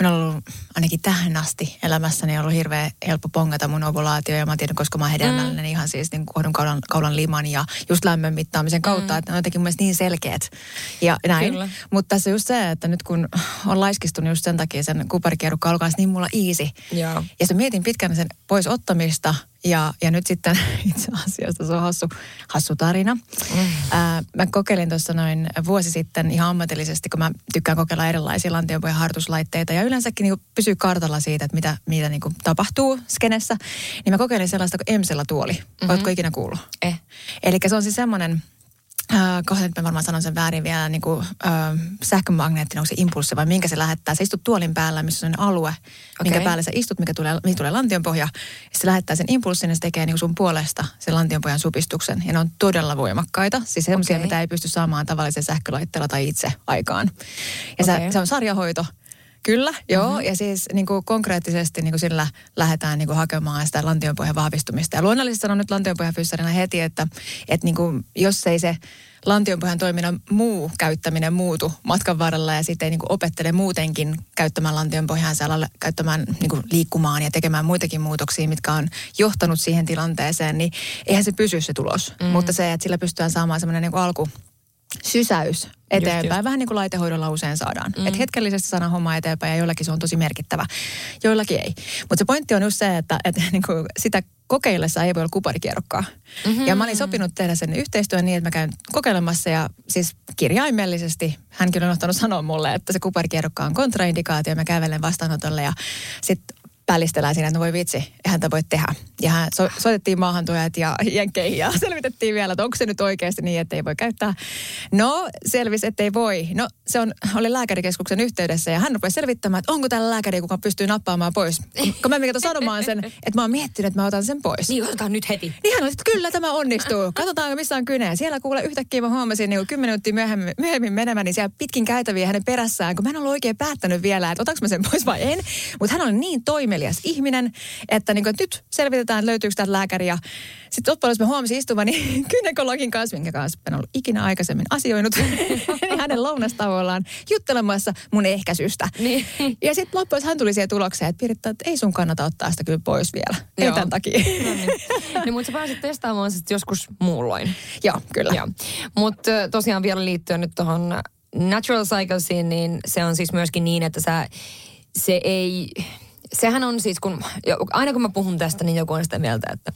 mä oon ollut ainakin tähän asti elämässäni ollut hirveän helppo pongata mun ovulaatio ja mä tiedän, koska mä oon hedelmällinen mm. ihan siis niin kohdun kaulan, kaulan liman ja just lämmön mittaamisen kautta, mm. että ne on jotenkin mun mielestä niin selkeät ja näin. Mutta tässä just se, että nyt kun on laiskistunut just sen takia sen kuparikierukka alkaa niin mulla easy. Joo. Ja se mietin pitkän sen pois ottamista ja, ja nyt sitten itse asiassa se on hassu, hassu tarina. Mm. Ää, mä kokeilin tuossa noin vuosi sitten ihan ammatillisesti, kun mä tykkään kokeilla erilaisia lantiopoja harjoituslaitteita ja yleensäkin niin pysyy kartalla siitä, että mitä, mitä niin tapahtuu skenessä. Niin mä kokeilin sellaista kuin Emsellä tuoli. Mm-hmm. Oletko ikinä kuullut? Eh. Eli se on siis semmoinen, kohta nyt mä varmaan sanon sen väärin vielä, niin kuin, äh, sähkömagneettinen, onko se impulssi vai minkä se lähettää. Se istut tuolin päällä, missä on alue, okay. minkä päällä sä istut, mikä tulee, mihin tulee lantionpohja. Ja se lähettää sen impulssin ja se tekee niin kuin sun puolesta sen lantionpohjan supistuksen. Ja ne on todella voimakkaita. Siis semmoisia, Okei. mitä ei pysty saamaan tavallisen sähkölaitteella tai itse aikaan. Ja okay. Se, se on sarjahoito. Kyllä, joo. Mm-hmm. Ja siis niin kuin konkreettisesti niin kuin sillä lähdetään niin kuin hakemaan sitä lantionpohjan vahvistumista. Ja luonnollisesti sanon nyt lantionpohjan fyssarina heti, että, että niin kuin, jos ei se lantionpohjan toiminnan muu käyttäminen muutu matkan varrella ja sitten ei niin kuin opettele muutenkin käyttämään lantionpohjansa alalle, käyttämään niin kuin liikkumaan ja tekemään muitakin muutoksia, mitkä on johtanut siihen tilanteeseen, niin eihän se pysy se tulos. Mm. Mutta se, että sillä pystytään saamaan semmoinen niin alku, sysäys eteenpäin, just. vähän niin kuin laitehoidolla usein saadaan. Mm. Että hetkellisesti saadaan homma eteenpäin ja joillakin se on tosi merkittävä, joillakin ei. Mutta se pointti on just se, että, että niin kuin sitä kokeillessa ei voi olla kuparikierrokkaa. Mm-hmm. Ja mä olin sopinut tehdä sen yhteistyön niin, että mä käyn kokeilemassa ja siis kirjaimellisesti hän kyllä on ottanut sanoa mulle, että se kuparikierrokka on kontraindikaatio ja mä kävelen vastaanotolle ja sitten pälistellään siinä, että no voi vitsi, eihän tätä voi tehdä. Ja hän so, soitettiin maahantuojat ja jenkkeihin ja selvitettiin vielä, että onko se nyt oikeasti niin, että ei voi käyttää. No, selvisi, että ei voi. No, se on, oli lääkärikeskuksen yhteydessä ja hän rupesi selvittämään, että onko tällä lääkäri, kuka pystyy nappaamaan pois. Kun mä menin sanomaan sen, että mä oon miettinyt, että mä otan sen pois. Niin, otetaan nyt heti. Niin hän oli, että kyllä tämä onnistuu. Katsotaan, missä on kynä. Siellä kuule yhtäkkiä mä huomasin niin kymmenen minuuttia myöhemmin, myöhemmin menemään, niin siellä pitkin käytäviä hänen perässään, kun mä en ollut oikein päättänyt vielä, että otaks mä sen pois vai en. Mutta hän oli niin toimelias ihminen, että, niin kuin, että nyt selvitetään, että löytyykö täältä lääkäriä. Sitten loppujen mä huomasin istuvani gynekologin kanssa, minkä kanssa en ollut ikinä aikaisemmin asioinut niin hänen lounastauollaan juttelemassa mun ehkäisystä. Niin. Ja sitten loppujen hän tuli siihen tulokseen, että Piritta, että ei sun kannata ottaa sitä kyllä pois vielä. Ei Joo. tämän takia. No niin. niin, mutta sä pääsit testaamaan sitten joskus muulloin. Joo, kyllä. Joo. Mutta tosiaan vielä liittyen nyt tuohon Natural Cyclesiin, niin se on siis myöskin niin, että sä, se ei... Sehän on siis, kun, jo- aina kun mä puhun tästä, niin joku on sitä mieltä, että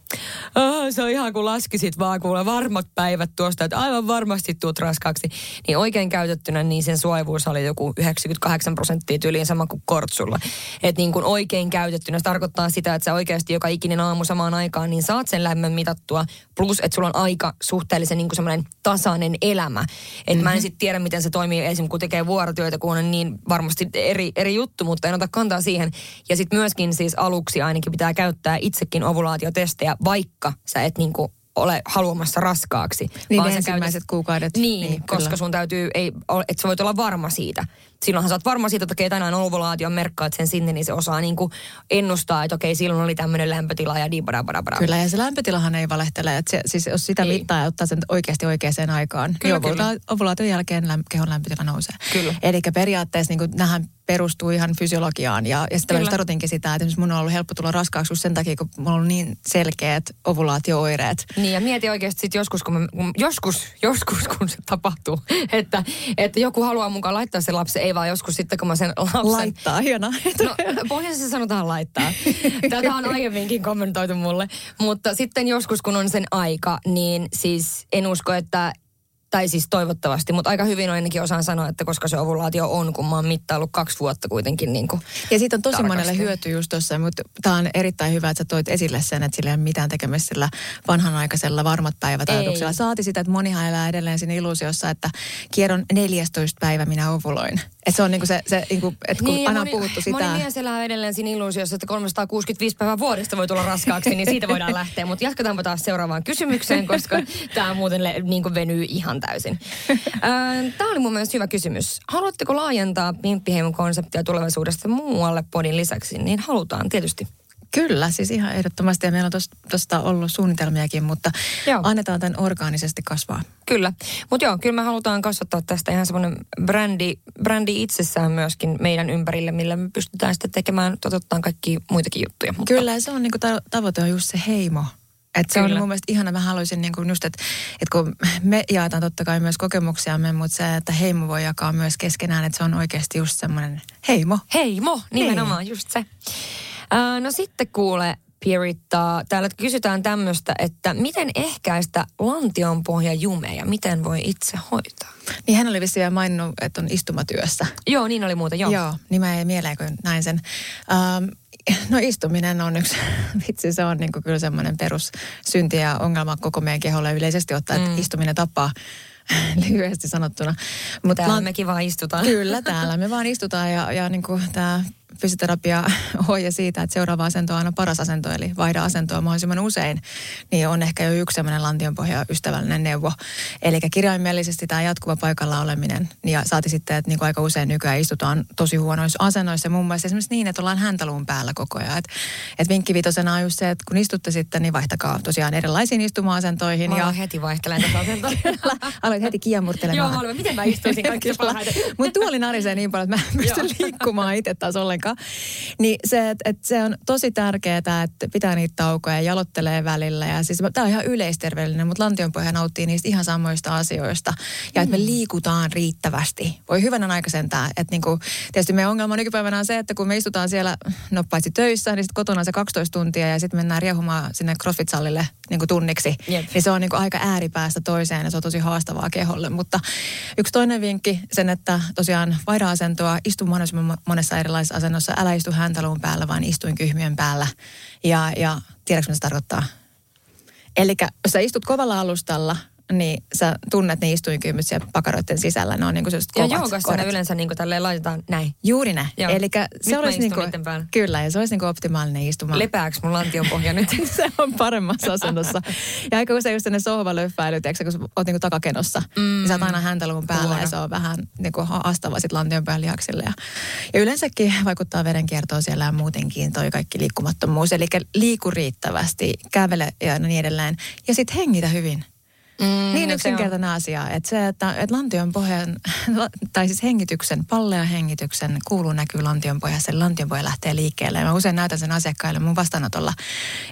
"Ah, se on ihan kuin laskisit vaan kuule varmat päivät tuosta, että aivan varmasti tuut raskaaksi. Niin oikein käytettynä, niin sen suojavuus oli joku 98 prosenttia tyyliin sama kuin kortsulla. Että niin kuin oikein käytettynä, se tarkoittaa sitä, että sä oikeasti joka ikinen aamu samaan aikaan, niin saat sen lämmön mitattua. Plus, että sulla on aika suhteellisen niin kuin semmoinen tasainen elämä. Että mm-hmm. mä en sitten tiedä, miten se toimii esim. kun tekee vuorotyötä, kun on niin varmasti eri, eri juttu, mutta en ota kantaa siihen. Ja sitten myöskin siis aluksi ainakin pitää käyttää itsekin ovulaatiotestejä, vaikka sä et niin kuin ole haluamassa raskaaksi. Niin vaan ensimmäiset kuukaudet. Niin, Niin, koska kyllä. sun täytyy, ei, että sä voit olla varma siitä. Silloinhan sä oot varma siitä, että okei, tänään on ovulaatio, merkkaat sen sinne, niin se osaa niinku ennustaa, että okei, silloin oli tämmöinen lämpötila ja dibadabadabada. Kyllä, ja se lämpötilahan ei valehtele. Että se, siis jos sitä Ei. mittaa ja ottaa sen oikeasti oikeaan aikaan, Kyllä, niin kyllä. ovula- ovulaation jälkeen läm, kehon lämpötila nousee. Kyllä. Eli periaatteessa niin nähän perustuu ihan fysiologiaan. Ja, ja sitten mä tarkoitinkin sitä, että mun on ollut helppo tulla raskaaksi sen takia, kun mulla on ollut niin selkeät ovulaatio-oireet. Niin ja mieti oikeasti sit joskus, kun, mä, kun joskus, joskus kun se tapahtuu, että, että joku haluaa mukaan laittaa sen lapsen, ei vaan joskus sitten kun mä sen lapsen... Laittaa, hienoa. No, pohjoisessa sanotaan laittaa. Tätä on aiemminkin kommentoitu mulle. Mutta sitten joskus, kun on sen aika, niin siis en usko, että tai siis toivottavasti, mutta aika hyvin ainakin osaan sanoa, että koska se ovulaatio on, kun mä oon mittaillut kaksi vuotta kuitenkin niin kuin Ja siitä on tosi tarkasti. monelle hyöty just tuossa, mutta tämä on erittäin hyvä, että sä toit esille sen, että sillä ei ole mitään tekemistä sillä vanhanaikaisella varmat päivät ajatuksella. Saati sitä, että monihan elää edelleen siinä illuusiossa, että kierron 14 päivä minä ovuloin. Että se on niinku se, se niinku, että kun Niin, aina on moni, puhuttu sitä. Moni mies elää edelleen siinä illuusiossa, että 365 päivää vuodesta voi tulla raskaaksi, niin siitä voidaan lähteä. Mutta jatketaanpa taas seuraavaan kysymykseen, koska tämä muuten le, niin kuin venyy ihan täysin. Tämä oli mun mielestä hyvä kysymys. Haluatteko laajentaa Pimppiheimon konseptia tulevaisuudesta muualle podin lisäksi? Niin halutaan tietysti. Kyllä, siis ihan ehdottomasti. Ja meillä on tuosta ollut suunnitelmiakin, mutta Joo. annetaan tämän orgaanisesti kasvaa. Kyllä. Mutta joo, kyllä me halutaan kasvattaa tästä ihan semmoinen brändi, brändi itsessään myöskin meidän ympärille, millä me pystytään sitten tekemään, toteuttaa kaikki muitakin juttuja. Mutta Kyllä, se on niinku ta- tavoite on just se heimo. Et se Kyllä. on mun mielestä ihana. Mä haluaisin niinku just, että et kun me jaetaan totta kai myös kokemuksiamme, mutta se, että heimo voi jakaa myös keskenään, että se on oikeasti just semmoinen heimo. Heimo, nimenomaan just se. Ää, no sitten kuule, Piritta, täällä kysytään tämmöistä, että miten ehkäistä lantionpohjajumeja, miten voi itse hoitaa? Niin hän oli vissiin maininnut, että on istumatyössä. Joo, niin oli muuten, joo. Joo, niin mä ei mieleen, kun näin sen. Ähm, no istuminen on yksi, vitsi se on niinku kyllä semmoinen perussynti ja ongelma koko meidän keholle yleisesti ottaen, että Mm. istuminen tappaa lyhyesti sanottuna. Mut Täällä mekin vaan istutaan. Kyllä, täällä me vaan istutaan ja, ja niin kuin tämä fysioterapia ohje siitä, että seuraava asento on aina paras asento, eli vaihda asentoa mahdollisimman usein, niin on ehkä jo yksi sellainen lantionpohja ystävällinen neuvo. Eli kirjaimellisesti tämä jatkuva paikalla oleminen, ja saati sitten, että niin kuin aika usein nykyään istutaan tosi huonoissa asennoissa, muun muassa esimerkiksi niin, että ollaan häntäluun päällä koko ajan. Että et vinkki vitosena on just se, että kun istutte sitten, niin vaihtakaa tosiaan erilaisiin istuma-asentoihin. Mä ja heti vaihtelemaan tätä asentoa. aloit heti kiemurtelemaan. Joo, mä olin, miten mä istuisin parhaiten. Mutta tuoli narisee niin paljon, että mä en pysty liikkumaan itse taas ollenkaan. Niin se, että et se on tosi tärkeää, että pitää niitä taukoja ja jalottelee välillä. Ja siis tämä on ihan yleisterveellinen, mutta lantionpohja nauttii niistä ihan samoista asioista. Ja että me liikutaan riittävästi. Voi hyvänä aika sentään. Että niinku, tietysti meidän ongelma nykypäivänä on se, että kun me istutaan siellä, no paitsi töissä, niin sitten kotona se 12 tuntia ja sitten mennään riehumaan sinne CrossFit-sallille niin tunniksi. Jep. Niin se on niin aika ääripäästä toiseen ja se on tosi haastavaa keholle. Mutta yksi toinen vinkki sen, että tosiaan vaihda asentoa, istu mahdollisimman monessa erilaisessa asennossa. Älä istu häntäluun päällä, vaan istuin kyhmien päällä. Ja, ja tiedätkö, mitä se tarkoittaa? Eli jos sä istut kovalla alustalla, niin sä tunnet ne istuinkymyt siellä pakaroiden sisällä. Ne on niin kuin Ja kovat joogassa kohdat. ne yleensä niin kuin tälleen laitetaan näin. Juuri näin. Eli Nyt se mä olisi niin kuin, päällä. kyllä, ja se olisi niin kuin optimaalinen istuma. Lepääks mun lantion pohja nyt? se on paremmassa asennossa. Ja aika usein just ne sohvalöfpäilyt, tiedätkö, kun oot niinku takakenossa, mm. niin sä oot aina häntäluun päällä Huono. ja se on vähän niinku haastava sit lantionpään lihaksille. Ja, ja yleensäkin vaikuttaa verenkiertoon siellä ja muutenkin toi kaikki liikkumattomuus. Eli liiku riittävästi, kävele ja niin edelleen. Ja sitten hengitä hyvin. Mm, Niin yksinkertainen asia, että se, että, että lantion pohjan, tai siis hengityksen, pallean hengityksen kuuluu näkyy lantion pohjassa, eli lantion pohja lähtee liikkeelle. Ja mä usein näytän sen asiakkaille mun vastaanotolla,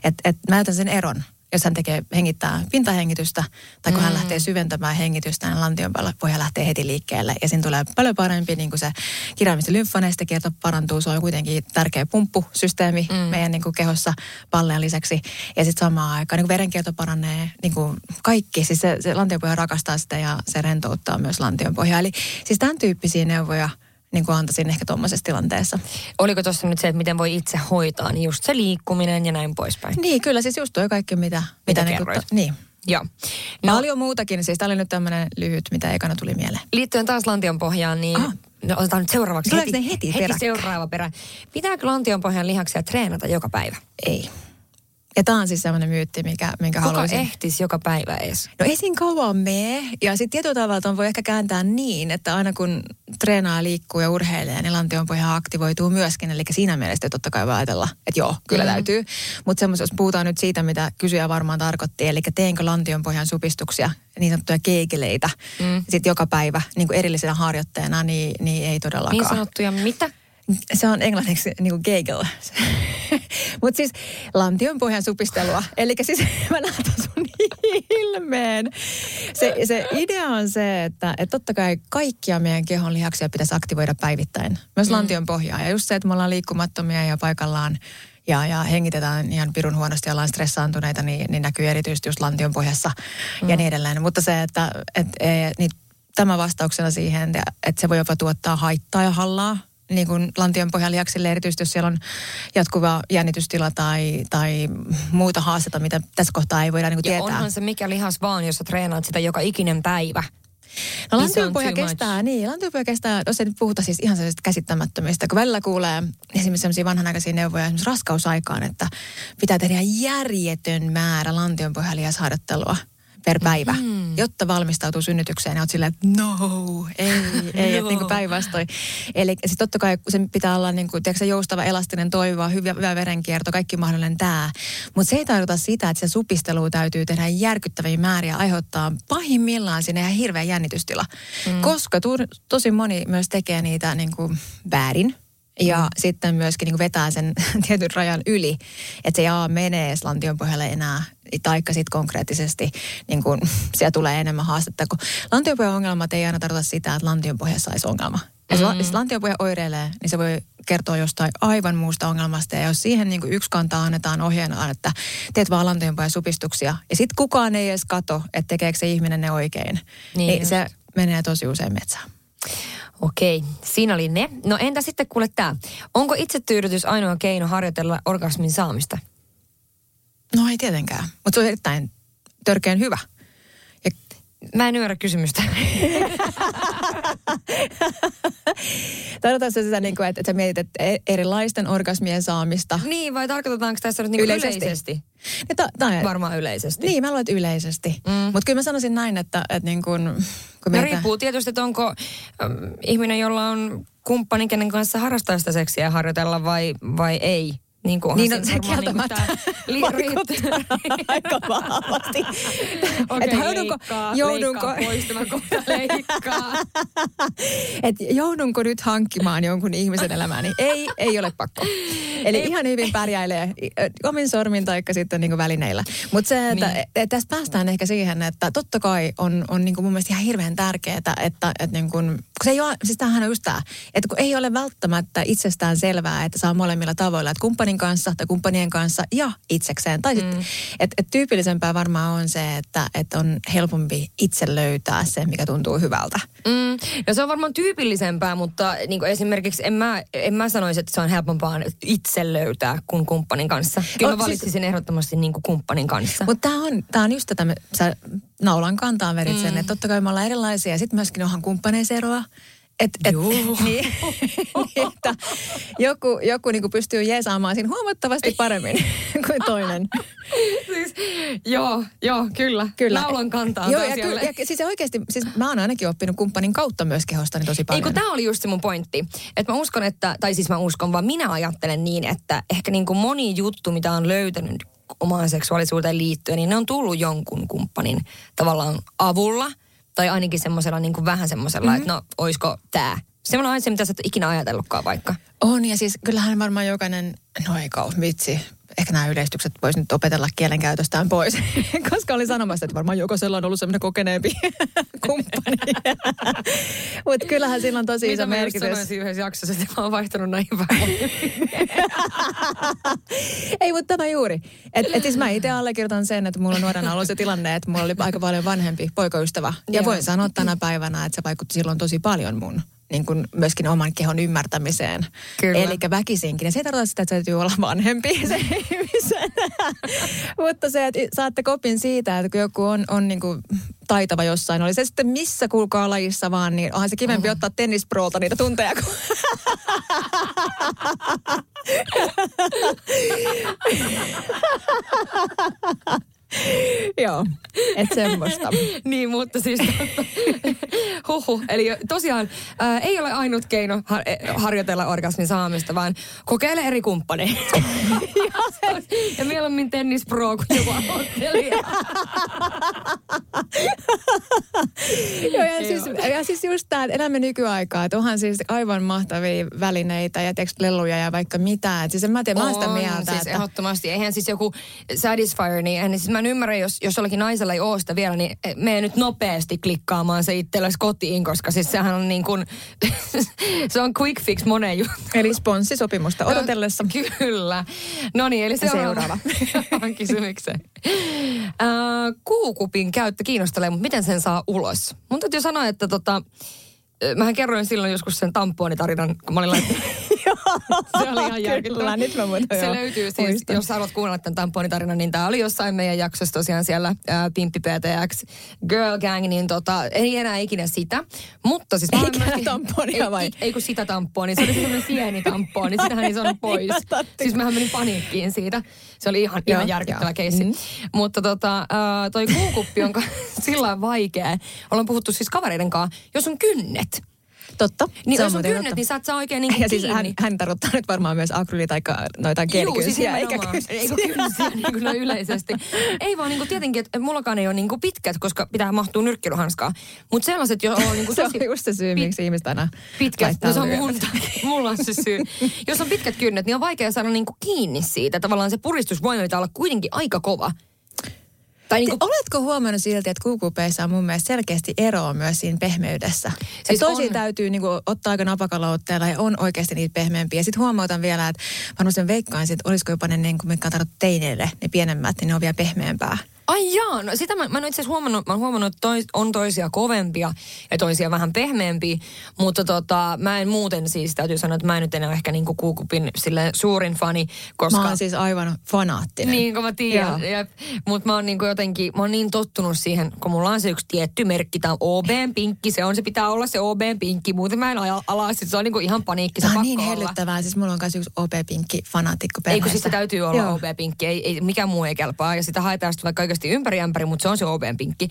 että, että näytän sen eron, jos hän tekee, hengittää pintahengitystä, tai kun mm. hän lähtee syventämään hengitystä, niin lantion pohja lähtee heti liikkeelle. Ja siinä tulee paljon parempi, niin kuin se kirjaimista lymfanestekierto parantuu, se on kuitenkin tärkeä pumppusysteemi mm. meidän niin kuin kehossa pallean lisäksi. Ja sitten samaan aikaan niin kuin verenkierto paranee, niin kuin kaikki. Siis se, se lantionpohja rakastaa sitä ja se rentouttaa myös lantionpohjaa. Eli siis tämän tyyppisiä neuvoja niin kuin antaisin ehkä tuommoisessa tilanteessa. Oliko tuossa nyt se, että miten voi itse hoitaa, niin just se liikkuminen ja näin poispäin. Niin, kyllä siis just toi kaikki, mitä... Mitä niin, kerroit. niin. Joo. No, Paljon muutakin, siis tämä oli nyt tämmöinen lyhyt, mitä ekana tuli mieleen. Liittyen taas lantion pohjaan, niin Aha. no, otetaan nyt seuraavaksi. Tuleeko ne heti heti seuraava perä. Pitääkö lantion pohjan lihaksia treenata joka päivä? Ei. Ja tämä on siis semmoinen myytti, mikä, minkä Kuka haluaisin. ehtisi joka päivä edes? No ei siinä kauan mene. Ja sitten tietyllä tavalla ton voi ehkä kääntää niin, että aina kun treenaa, liikkuu ja urheilee, niin lantionpohja aktivoituu myöskin. Eli siinä mielessä totta kai voi ajatella, että joo, kyllä mm. täytyy. Mutta semmoista, jos puhutaan nyt siitä, mitä kysyjä varmaan tarkoitti, eli teenkö lantionpohjan supistuksia, niin sanottuja keikeleitä, mm. sitten joka päivä niin kuin erillisenä harjoitteena, niin, niin ei todellakaan. Niin sanottuja mitä? Se on englanniksi niin kuin Kegel. Mutta siis lantionpohjan supistelua. Eli siis mä näytän sun ilmeen. Se, se idea on se, että, että totta kai kaikkia meidän kehon lihaksia pitäisi aktivoida päivittäin. Myös mm. lantion pohjaa. Ja just se, että me ollaan liikkumattomia ja paikallaan ja, ja hengitetään ihan pirun huonosti ja ollaan stressaantuneita, niin, niin näkyy erityisesti just lantion pohjassa mm. ja niin edelleen. Mutta se, että et, et, niin tämä vastauksena siihen, että se voi jopa tuottaa haittaa ja hallaa niin kuin lantion pohjalihaksille, erityisesti jos siellä on jatkuva jännitystila tai, tai muuta haastetta, mitä tässä kohtaa ei voida niin kuin Ja tietää. onhan se mikä lihas vaan, jos sä treenaat sitä joka ikinen päivä. No Niin much. kestää, niin, lantionpohja kestää, jos ei nyt puhuta siis ihan sellaisista käsittämättömistä, kun välillä kuulee esimerkiksi sellaisia vanhanaikaisia neuvoja esimerkiksi raskausaikaan, että pitää tehdä järjetön määrä lantionpohjalihasharjoittelua per päivä, mm. jotta valmistautuu synnytykseen. Ja oot silleen, että no, ei, ei, no. että niin päinvastoin. Eli siis totta kai sen pitää olla niin kuin, tiedätkö, joustava, elastinen, toivoa, hyvä, hyvä verenkierto, kaikki mahdollinen tämä. Mutta se ei tarkoita sitä, että se supistelu täytyy tehdä järkyttäviä määriä, aiheuttaa pahimmillaan sinne ihan hirveä jännitystila. Mm. Koska tu, tosi moni myös tekee niitä niin kuin väärin. Ja mm. sitten myöskin niin vetää sen tietyn rajan yli, että se ei A menee edes lantion pohjalle enää, taikka sitten konkreettisesti niin kuin, siellä tulee enemmän haastetta. Kun lantionpohjan ongelmat ei aina tarkoita sitä, että lantionpohja saisi ongelma. Jos mm. jos lantionpohja oireilee, niin se voi kertoa jostain aivan muusta ongelmasta. Ja jos siihen niin kuin yksi kantaa annetaan ohjeena, että teet vaan lantionpohjan supistuksia, ja sitten kukaan ei edes kato, että tekeekö se ihminen ne oikein, Niin niin, niin just. se menee tosi usein metsään. Okei, siinä oli ne. No entä sitten kuule tää. Onko itsetyydytys ainoa keino harjoitella orgasmin saamista? No ei tietenkään, mutta se on erittäin törkeän hyvä. Mä en ymmärrä kysymystä. Tarkoitatko sitä, niin kuin, että, että sä mietit että e- erilaisten orgasmien saamista? niin, vai tarkoitetaanko tässä nyt niinku Yleisesti. yleisesti? Ja ta, ta, Varmaan yleisesti. Niin, mä luulen, että yleisesti. Mm. Mutta kyllä mä sanoisin näin, että, että niin kun, kun No riippuu tietysti, että onko äm, ihminen, jolla on kumppani, kenen kanssa harrastaa sitä seksiä harjoitella vai, vai ei. Niin, kuin Niin, no, se kieltämättä li, vaikuttaa aika vahvasti. Okei, Et joudunko- leikkaa, joudunko- leikkaa kohta, leikkaa. Et joudunko nyt hankkimaan jonkun ihmisen elämääni? Ei, ei ole pakko. Eli ihan hyvin pärjäilee omin sormin tai sitten niin välineillä. Mutta se, että niin. et tästä päästään ehkä siihen, että totta kai on, on niin mun mielestä ihan hirveän tärkeää, että, että niin kun, kun se ei ole, siis tämähän on just tämä, että kun ei ole välttämättä itsestään selvää, että saa molemmilla tavoilla, että kumppanin kanssa tai kumppanien kanssa ja itsekseen. Tai sitten, mm. että et tyypillisempää varmaan on se, että et on helpompi itse löytää se, mikä tuntuu hyvältä. Mm, no se on varmaan tyypillisempää, mutta niin kuin esimerkiksi en mä, en mä sanoisi, että se on helpompaa itse löytää kuin kumppanin kanssa. Kyllä On mä siis- valitsisin ehdottomasti niin kuin kumppanin kanssa. Mutta tämä on, tää on just tätä, me- sä naulan kantaan verit sen, että totta kai me ollaan erilaisia ja sitten myöskin onhan kumppaneissa eroa. Et, et, niin, niin, että joku, joku niinku pystyy jeesaamaan siinä huomattavasti paremmin kuin toinen. siis, joo, joo, kyllä. Kyllä. Naulan kantaa Joo, ja, kyllä, ja siis oikeasti, siis mä oon ainakin oppinut kumppanin kautta myös kehostani tosi Ei paljon. kun tämä oli just se mun pointti. Että mä uskon, että, tai siis mä uskon, vaan minä ajattelen niin, että ehkä niin kuin moni juttu, mitä on löytänyt omaan seksuaalisuuteen liittyen, niin ne on tullut jonkun kumppanin tavallaan avulla. Tai ainakin semmoisella niin kuin vähän semmoisella, mm-hmm. että no, oisko tämä. Semmoinen asia, mitä sä et ikinä ajatellutkaan vaikka. On, ja siis kyllähän varmaan jokainen, no ei vitsi, ehkä nämä yleistykset voisi nyt opetella kielenkäytöstään pois, koska oli sanomassa, että varmaan jokaisella on ollut semmoinen kokeneempi kumppani. Mutta kyllähän sillä on tosi iso Mitä mä just merkitys. sanoisin yhdessä jaksossa, että mä oon vaihtanut näin vähän. Ei, mutta tämä juuri. Et, et siis mä itse allekirjoitan sen, että mulla on nuorena ollut se tilanne, että mulla oli aika paljon vanhempi poikaystävä. Ja voin sanoa tänä päivänä, että se vaikutti silloin tosi paljon mun niin kuin myöskin oman kehon ymmärtämiseen. Eli väkisinkin. Ja se ei tarkoita sitä, että se täytyy olla vanhempi se ihmisen. Mutta se, että saatte kopin siitä, että kun joku on, on niin kuin taitava jossain, oli se sitten missä kuulkaa lajissa vaan, niin onhan se kivempi ottaa tennisproolta niitä tunteja kuin Joo, et semmoista. niin, mutta siis. Huhu. Eli tosiaan ää, ei ole ainut keino har- eh, harjoitella orgasmin saamista, vaan kokeile eri kumppaneita. ja mieluummin tennis pro kuin joku aloittelija. Joo, ja, siis, ja siis just tämä, että elämme nykyaikaa, että onhan siis aivan mahtavia välineitä ja tiedätkö, leluja ja vaikka mitä. Et siis en mä tiedä, mä sitä On, mieltä, siis että... ehdottomasti. Eihän siis joku Satisfyer, niin en, siis mä en ymmärrä, jos, jos jollakin naisella ei ole sitä vielä, niin mene nyt nopeasti klikkaamaan se itsellesi kotiin, koska siis sehän on niin kuin, se on quick fix moneen juttuun. Eli sponssisopimusta odotellessa. Kyllä. No niin, eli seuraava. seuraava. kysymykseen. Äh, kuukupin käyttö kiinnostelee, mutta miten sen saa ulos? Mun täytyy sanoa, että tota, äh, mähän kerroin silloin joskus sen tampoonitarinan, kun mä olin laittanut. se oli ihan järkyttävää. Nyt mä muuten Se joo, löytyy siis, muistan. jos haluat kuunnella tämän tampoonitarinan, niin tämä oli jossain meidän jaksossa tosiaan siellä ää, Pimppi PTX Girl Gang, niin tota, ei enää ikinä sitä. Mutta siis... Eikä myöskin- tampoonia ei, vai? Ei, ei kun sitä tamponia, se oli semmoinen sieni tamponi, niin sitähän ei saanut pois. siis mähän menin paniikkiin siitä. Se oli ihan, ihan järkyttävä keissi. Mm. Mutta tota, ää, toi kuukuppi on sillä vaikea. Ollaan puhuttu siis kavereiden kanssa, jos on kynnet. Totta. Niin jos on kynnet, totta. niin sä et saa oikein niin Ja siis hän, hän tarkoittaa nyt varmaan myös akryyli- tai noita Juu, siis kielikynsiä, eikä kynsiä. Eikö kynsiä niin kuin yleisesti. Ei vaan niin kuin tietenkin, että mullakaan ei ole niin kuin pitkät, koska pitää mahtua nyrkkeilyhanskaa. Mutta sellaiset, jo on niin kuin Se tosi on just se syy, pit- miksi ihmiset aina pitkät. No se on mun, mulla on se syy. Jos on pitkät kynnet, niin on vaikea saada niin kuin kiinni siitä. Tavallaan se puristusvoima pitää olla kuitenkin aika kova. Tai niin Niin kuin, Oletko huomannut silti, että kuukupeissa on mun mielestä selkeästi eroa myös siinä pehmeydessä? Siis toisia on. täytyy niinku ottaa aika napakalla otteella ja on oikeasti niitä pehmeämpiä. Sitten huomautan vielä, että varmaan sen veikkaan, että olisiko jopa ne, niin kuin, mitkä on tarjottu teineille, ne pienemmät, niin ne on vielä pehmeämpää. Ai jaa, no sitä mä, mä en itse asiassa huomannut, mä oon huomannut, että toi, on toisia kovempia ja toisia vähän pehmeämpiä, mutta tota, mä en muuten siis, täytyy sanoa, että mä en nyt enää ehkä niinku Kuukupin sille suurin fani, koska... Mä oon siis aivan fanaattinen. Niin, kun mä tiedän. Mutta mä oon niinku jotenkin, mä oon niin tottunut siihen, kun mulla on se yksi tietty merkki, tää on OBn pinkki, se on, se pitää olla se OBn pinkki, muuten mä en aja ala, sit se on niinku ihan paniikki, se Tämä on niin olla. hellyttävää. Siis mulla on myös yksi OP-pinkki fanaatikko Ei kun siis se täytyy olla. OB-pinkki, ei, ei, mikään muu ei kelpaa. Ja sitä haetaan sitten vaikka oikeasti ympäri ämpäri, mutta se on se OB-pinkki.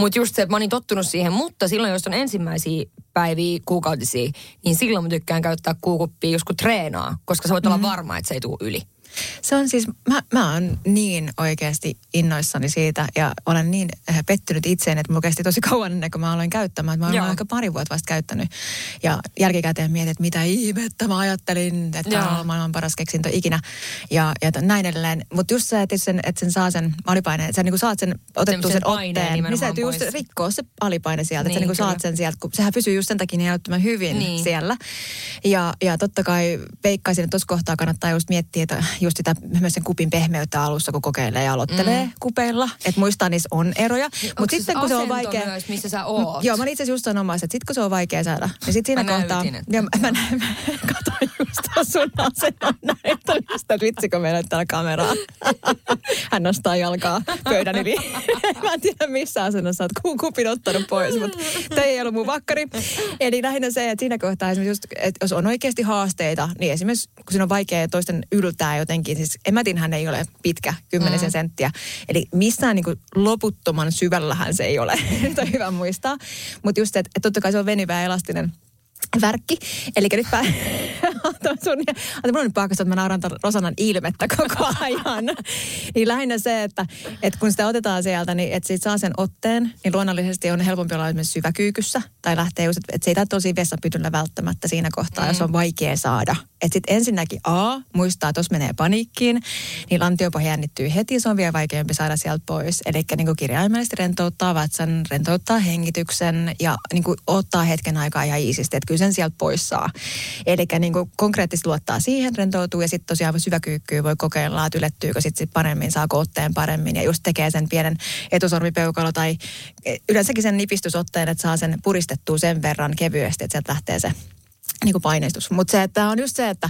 Mutta just se, että mä niin tottunut siihen, mutta silloin jos on ensimmäisiä päiviä, kuukautisia, niin silloin mä tykkään käyttää kuukuppia, jos kun treenaa, koska sä voit Mhm. olla varma, että se ei tule yli. Se on siis, mä, mä oon niin oikeasti innoissani siitä ja olen niin äh, pettynyt itseen, että mulla kesti tosi kauan ennen kuin mä aloin käyttämään. Mä Joo. aika pari vuotta vasta käyttänyt ja jälkikäteen mietin, että mitä ihmettä mä ajattelin, että Joo. tämä on maailman paras keksintö ikinä ja, ja näin edelleen. Mutta just se, että sen, että sen saa sen alipaineen, että sä niinku saat sen otettua Sen otteen, niin sä just rikkoa se alipaine sieltä, että Niin, sä niinku saat sen sieltä, kun sehän pysyy just sen takia niin hyvin Niin. siellä. Ja, ja totta kai veikkaisin, että tuossa kohtaa kannattaa just miettiä, että just sitä myös sen kupin pehmeyttä alussa, kun kokeilee ja aloittelee mm. kupeilla. Että muistaa, niissä on eroja. Mutta sitten se kun se on vaikea... myös, missä sä oot? Joo, mä itse asiassa just sanomassa, että sitten kun se on vaikea saada, niin sitten siinä Mä kohtaa... näytin, Ja mä, mä, näin, mä katsoin just sun asennon näyttämistä, että vitsikö meillä nyt täällä kameraa. Hän nostaa jalkaa pöydän yli. mä en tiedä missä asennossa oot ku- kupin ottanut pois, mutta tämä ei ollut mun vakkari. Eli lähinnä se, että siinä kohtaa esimerkiksi just, että jos on oikeasti haasteita, niin esimerkiksi kun siinä on vaikea toisten yltää jotenkin, siis emätinhän ei ole pitkä, kymmenisen mm. senttiä. Eli missään niin kuin loputtoman syvällähän se ei ole. Nyt on hyvä muistaa. Mutta just se, että, että totta kai se on venyvä ja elastinen värkki. Eli nyt pää... Ota sun... Ota, mulla on nyt pakko, että mä nauran Rosanan ilmettä koko ajan. niin lähinnä se, että, että kun sitä otetaan sieltä, niin että siitä saa sen otteen, niin luonnollisesti on helpompi olla esimerkiksi syväkyykyssä. Tai lähtee just, että, se ei tosi vessapytyllä välttämättä siinä kohtaa, mm. jos on vaikea saada. Että sitten ensinnäkin A, muistaa, että jos menee paniikkiin, niin lantiopohja jännittyy heti, se on vielä vaikeampi saada sieltä pois. Eli niin kirjaimellisesti rentouttaa vatsan, rentouttaa hengityksen ja niin ottaa hetken aikaa ihan iisisti, että kyllä sen sieltä pois saa. Eli niin konkreettisesti luottaa siihen, rentoutuu ja sitten tosiaan syväkyykkyä voi kokeilla, että ylettyykö sitten sit paremmin, saako otteen paremmin ja just tekee sen pienen etusormipeukalo tai yleensäkin sen nipistysotteen, että saa sen puristettua sen verran kevyesti, että sieltä lähtee se niin kuin paineistus. Mutta se, että on just se, että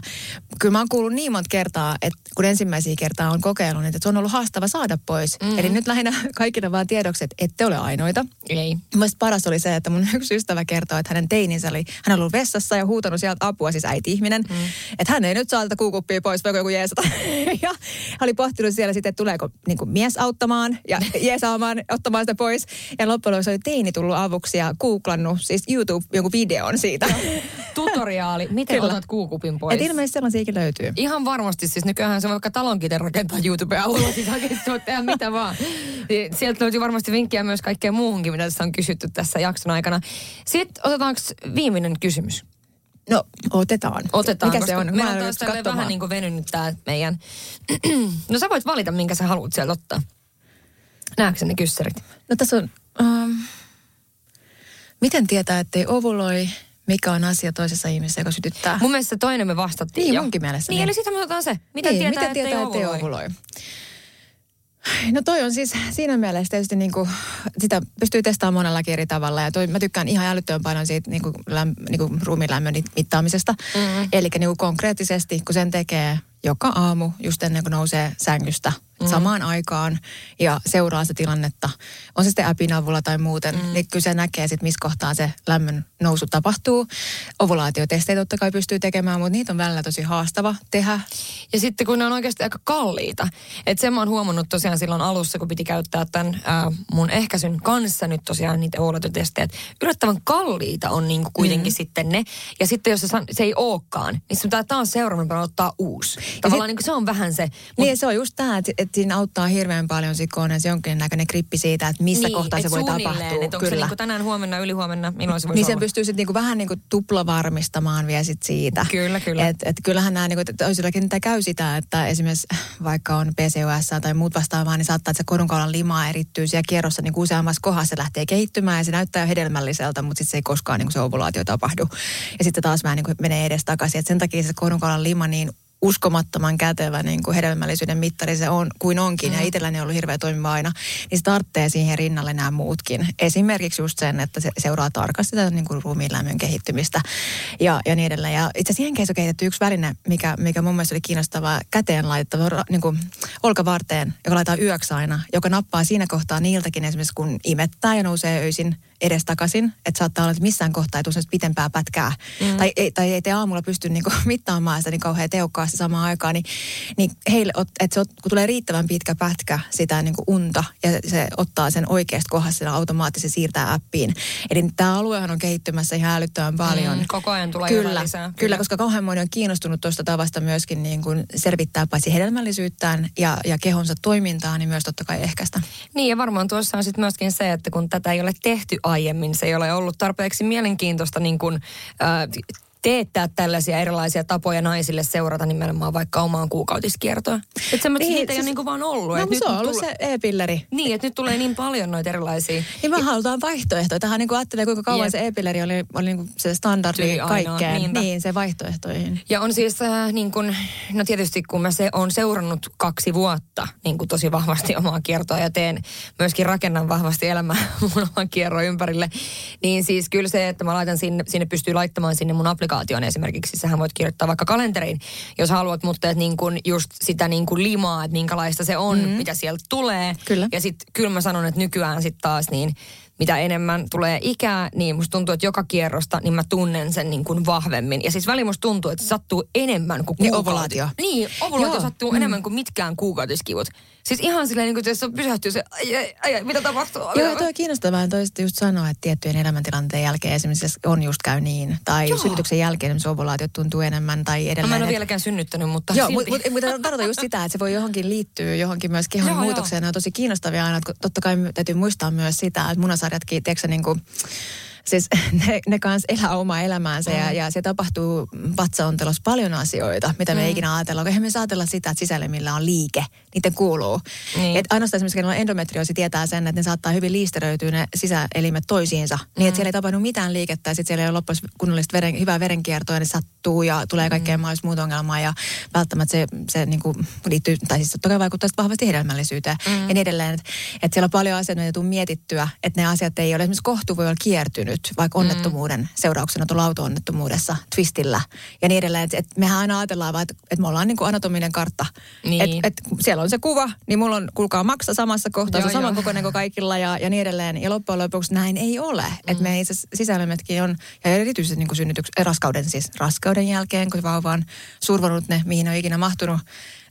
kyllä mä oon kuullut niin monta kertaa, että kun ensimmäisiä kertaa on kokeillut, niin että se on ollut haastava saada pois. Mm-hmm. Eli nyt lähinnä kaikille vaan tiedoksi, että ette ole ainoita. Ei. Mielestäni paras oli se, että mun yksi ystävä kertoi, että hänen teininsä oli, hän oli ollut vessassa ja huutanut sieltä apua, siis äiti-ihminen, mm. että hän ei nyt saa tätä kuukuppia pois, voiko joku jeesata. ja hän oli pohtinut siellä sitten, että tuleeko niin kuin mies auttamaan ja jeesaamaan, ottamaan sitä pois. Ja loppujen lopuksi oli teini tullut avuksi ja googlannut siis YouTube jonkun videon siitä. Tutoriaali, miten Kyllä. otat kuukupin pois. Et ilmeisesti sellaisiakin löytyy. Ihan varmasti, siis nykyään se voi vaikka talonkin rakentaa YouTube-alueella, siis oikeasti voit tehdä mitä vaan. Niin Sieltä löytyy varmasti vinkkejä myös kaikkeen muuhunkin, mitä tässä on kysytty tässä jakson aikana. Sitten otetaanko viimeinen kysymys? No, otetaan. Otetaan, Mikä se on? meillä Mä on taas vähän niin kuin venynyt tää meidän... no sä voit valita, minkä sä haluat sieltä ottaa. Näetkö ne kyssärit? No tässä on... Um, miten tietää, ettei ovuloi? Mikä on asia toisessa ihmisessä, joka sytyttää? Mun mielestä toinen me vastattiin Niin, jo. munkin mielestä Niin, niin. eli sitten me otetaan se. Miten niin, tietää, miten tietää, ettei ovuloi? No toi on siis siinä mielessä tietysti niin kuin, sitä pystyy testaamaan monellakin eri tavalla. Ja toi, mä tykkään ihan älyttömän paljon siitä niin kuin, läm, niin kuin ruumiinlämmön mittaamisesta. Mm-hmm. Eli niin kuin konkreettisesti, kun sen tekee joka aamu, just ennen kuin nousee sängystä mm. samaan aikaan ja seuraa sitä tilannetta, on se sitten appin avulla tai muuten, mm. niin kyllä se näkee sitten, missä kohtaa se lämmön nousu tapahtuu. Ovulaatiotestejä totta kai pystyy tekemään, mutta niitä on välillä tosi haastava tehdä. Ja sitten kun ne on oikeasti aika kalliita. Että sen mä oon huomannut tosiaan silloin alussa, kun piti käyttää tämän ää, mun ehkäisyn kanssa nyt tosiaan niitä ovulaatiotestejä. että Yllättävän kalliita on niinku kuitenkin mm. sitten ne. Ja sitten jos se, se ei olekaan, niin sun pitää taas seuraavan päivänä ottaa uusi. Tavallaan niin kuin se on vähän se. Niin ja se on just tämä, että, että siinä auttaa hirveän paljon on edes jonkinnäköinen grippi siitä, että missä niin, kohtaa se voi tapahtua. Että onko se niinku tänään, huomenna, ylihuomenna, milloin se voisi niin sen olla? pystyy sitten niinku vähän niinku tupla varmistamaan vielä sit siitä. Kyllä, kyllä. Et, et kyllähän nämä niinku, toisillakin niitä käy sitä, että esimerkiksi vaikka on PCOS tai muut vastaavaa, niin saattaa, että se korunkaulan lima erittyy siellä kierrossa niin useammassa kohdassa se lähtee kehittymään ja se näyttää jo hedelmälliseltä, mutta sitten se ei koskaan niinku se ovulaatio tapahdu. Ja sitten taas vähän niinku menee edes takaisin. Et sen takia se korunkaulan lima niin uskomattoman kätevä niin kuin hedelmällisyyden mittari se on, kuin onkin, mm. ja itselläni on ollut hirveä toimiva aina, niin se tarvitsee siihen rinnalle nämä muutkin. Esimerkiksi just sen, että se seuraa tarkasti tätä niin kuin ruumiin lämmön kehittymistä ja, ja niin edelleen. Ja itse asiassa Jenkeissä on kehitetty yksi väline, mikä, mikä mun mielestä oli kiinnostavaa, käteen laittava niin kuin olkavarteen, joka laitetaan yöksi aina, joka nappaa siinä kohtaa niiltäkin esimerkiksi kun imettää ja nousee öisin edestakaisin, että saattaa olla, että missään kohtaa ei tule pitempää pätkää. Mm. Tai, ei, tai ei te aamulla pysty niinku mittaamaan sitä niin kauhean tehokkaasti samaan aikaan, niin, niin heille, että se, kun tulee riittävän pitkä pätkä sitä niin kuin unta ja se ottaa sen oikeasta kohdasta automaattisesti siirtää appiin. Eli tämä aluehan on kehittymässä ihan älyttömän paljon. Mm, koko ajan tulee kyllä, lisää. Kyllä, kyllä, koska kauhean moni on kiinnostunut tuosta tavasta myöskin niin kuin selvittää paitsi hedelmällisyyttään ja, ja kehonsa toimintaa, niin myös totta kai ehkäistä. Niin ja varmaan tuossa on sitten myöskin se, että kun tätä ei ole tehty aiemmin. Se ei ole ollut tarpeeksi mielenkiintoista niin kuin, äh, teettää tällaisia erilaisia tapoja naisille seurata nimenomaan vaikka omaan kuukautiskiertoon. Että semmoista niin, siitä siis, ei ole niin kuin vaan ollut. No, nyt se on ollut tulee, se e-pilleri. Niin, että nyt tulee niin paljon noita erilaisia. Niin me halutaan vaihtoehtoja. Tähän niin kuin ajattelee, kuinka kauan Jep. se e-pilleri oli, oli niin kuin se standardi kaikkeen. Niinpä. Niin, se vaihtoehtoihin. Ja on siis äh, niin kuin, no tietysti kun mä se on seurannut kaksi vuotta niin kuin tosi vahvasti omaa kiertoa ja teen myöskin rakennan vahvasti elämää mun oman kierron ympärille, niin siis kyllä se, että mä laitan sinne, sinne pystyy laittamaan sinne mun applikaatioon applikaation esimerkiksi. Sähän voit kirjoittaa vaikka kalenteriin, jos haluat, mutta että niin kuin just sitä niin kuin limaa, että minkälaista se on, mm. mitä sieltä tulee. Kyllä. Ja sitten kyllä mä sanon, että nykyään sitten taas niin mitä enemmän tulee ikää, niin musta tuntuu, että joka kierrosta, niin mä tunnen sen niin kuin vahvemmin. Ja siis väliin musta tuntuu, että se sattuu enemmän kuin kuukautis. ovulaatio. Niin, ovulaatio Joo. sattuu mm. enemmän kuin mitkään kuukautiskivut. Siis ihan silleen, niin kuin, se pysähtyy se, ai, ai, ai, mitä tapahtuu? Joo, on kiinnostavaa toista just sanoa, että tiettyjen elämäntilanteen jälkeen esimerkiksi on just käy niin. Tai Joo. synnytyksen jälkeen esimerkiksi ovulaatiot tuntuu enemmän tai edelleen. No, mä en ole vieläkään synnyttänyt, mutta Joo, mutta mut, mut, tarkoitan just sitä, että se voi johonkin liittyä johonkin myös kehon Joo, muutokseen. Nämä on tosi kiinnostavia aina, että totta kai täytyy muistaa myös sitä, että munasarjatkin, tiedätkö niin kuin, siis ne, ne kanssa elää omaa elämäänsä mm. ja, ja se tapahtuu vatsaontelossa paljon asioita, mitä me mm. ei ikinä ajatella. Eihän me ajatella sitä, että sisäelimillä on liike, niiden kuuluu. Niin. Et ainoastaan esimerkiksi kun endometrioosi tietää sen, että ne saattaa hyvin liisteröityä ne sisäelimet toisiinsa, mm. niin että siellä ei tapahdu mitään liikettä ja sitten siellä ei ole loppujen kunnollista veren, hyvää verenkiertoa ja ne sattuu ja tulee kaikkea mm. mahdollista muuta ongelmaa ja välttämättä se, se niin kuin liittyy, tai siis totta kai vaikuttaa vahvasti hedelmällisyyteen mm. ja niin edelleen. Että et siellä on paljon asioita, joita tuu mietittyä, että ne asiat ei ole, esimerkiksi kohtu voi olla kiertynyt nyt, vaikka mm. onnettomuuden mm. seurauksena tuolla auto-onnettomuudessa, twistillä ja niin edelleen. Että et mehän aina ajatellaan vaan, että et me ollaan niin kuin anatominen kartta. Niin. Että et siellä on se kuva, niin mulla on, kuulkaa, maksa samassa kohtaa, se on samankokoinen kuin kaikilla ja, ja niin edelleen. Ja loppujen lopuksi näin ei ole. Mm. Että me itse sisäilemetkin on, ja erityisesti niin kuin synnytyksen, raskauden siis raskauden jälkeen, kun vauva on survonut ne, mihin on ikinä mahtunut,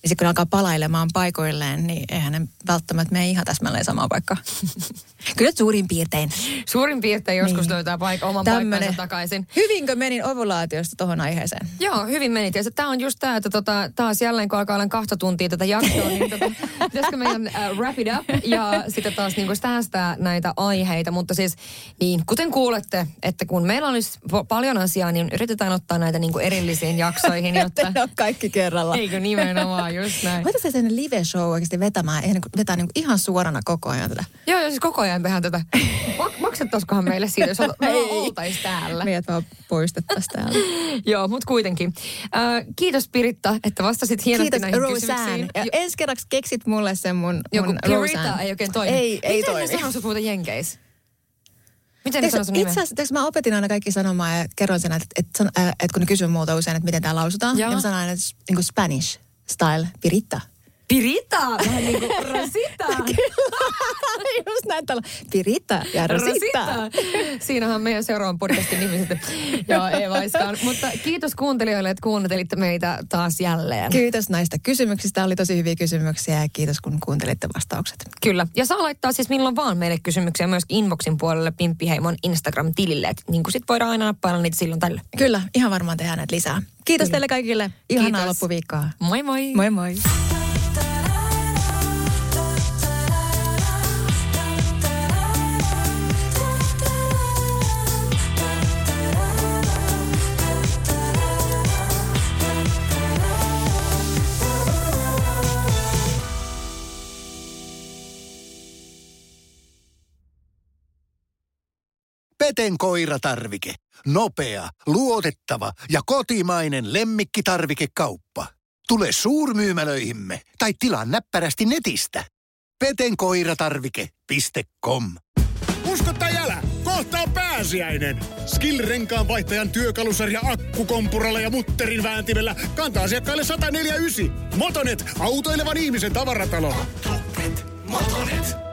niin sitten kun alkaa palailemaan paikoilleen, niin eihän ne välttämättä mene ihan täsmälleen samaan paikkaan. Kyllä suurin piirtein. Suurin piirtein joskus niin. löytää paikka, oman Tämmönen. paikkansa takaisin. Hyvinkö menin ovulaatiosta tuohon aiheeseen? Joo, hyvin menit. Ja tämä on just tämä, että tota, taas jälleen kun alkaa olla kahta tuntia tätä jaksoa, niin tota, pitäisikö meidän uh, wrap it up ja sitten taas niin säästää näitä aiheita. Mutta siis niin, kuten kuulette, että kun meillä olisi paljon asiaa, niin yritetään ottaa näitä niin erillisiin jaksoihin. Jotta... kaikki kerralla. Eikö nimenomaan, just näin. Voitaisiin sen live show oikeasti vetämään, vetää niin ihan suorana koko ajan tätä. Joo, joo, siis koko ajan tehdään tätä. Maksettaisikohan meille siitä, jos me oltaisiin täällä? Meidät vaan poistettaisiin täällä. Joo, mutta kuitenkin. Äh, kiitos Piritta, että vastasit hienosti kiitos, näihin Roseanne. kysymyksiin. Ja ensi kerraksi keksit mulle sen mun, Joku mun Pirita ei oikein toimi. Ei, ei Miten toimi. Miten ne sanoo sut muuten Jenkeis? Miten ne sanoo sun Itse asiassa mä opetin aina kaikki sanomaan ja kerroin sen, että, että, että, että kun ne kysyy multa usein, että miten tämä lausutaan, Joo. niin mä sanon aina, että niin kuin Spanish style, Pirita. Pirita, vähän niin kuin Rosita. Just näin tällä. Pirita ja Rosita. Rosita. Siinähän meidän seuraavan podcastin nimi sitten. Joo, ei vaiskaan. Mutta kiitos kuuntelijoille, että kuuntelitte meitä taas jälleen. Kiitos näistä kysymyksistä. Oli tosi hyviä kysymyksiä ja kiitos kun kuuntelitte vastaukset. Kyllä. Ja saa laittaa siis milloin vaan meille kysymyksiä myös inboxin puolelle Pimppiheimon Instagram-tilille. Et niin kuin sit voidaan aina nappailla niitä silloin tällä. Kyllä, ihan varmaan tehdään näitä lisää. Kiitos Kyllä. teille kaikille. Ihanaa Kiitos. loppuviikkoa. Moi moi. Moi moi. Peten koiratarvike. Nopea, luotettava ja kotimainen lemmikkitarvikekauppa. Tule suurmyymälöihimme tai tilaa näppärästi netistä. petenkoiratarvike.com Usko tai älä, kohta on pääsiäinen. Skill-renkaan vaihtajan työkalusarja akkukompuralla ja mutterin vääntimellä kantaa asiakkaille 149. Motonet, autoilevan ihmisen tavaratalo. Motonet.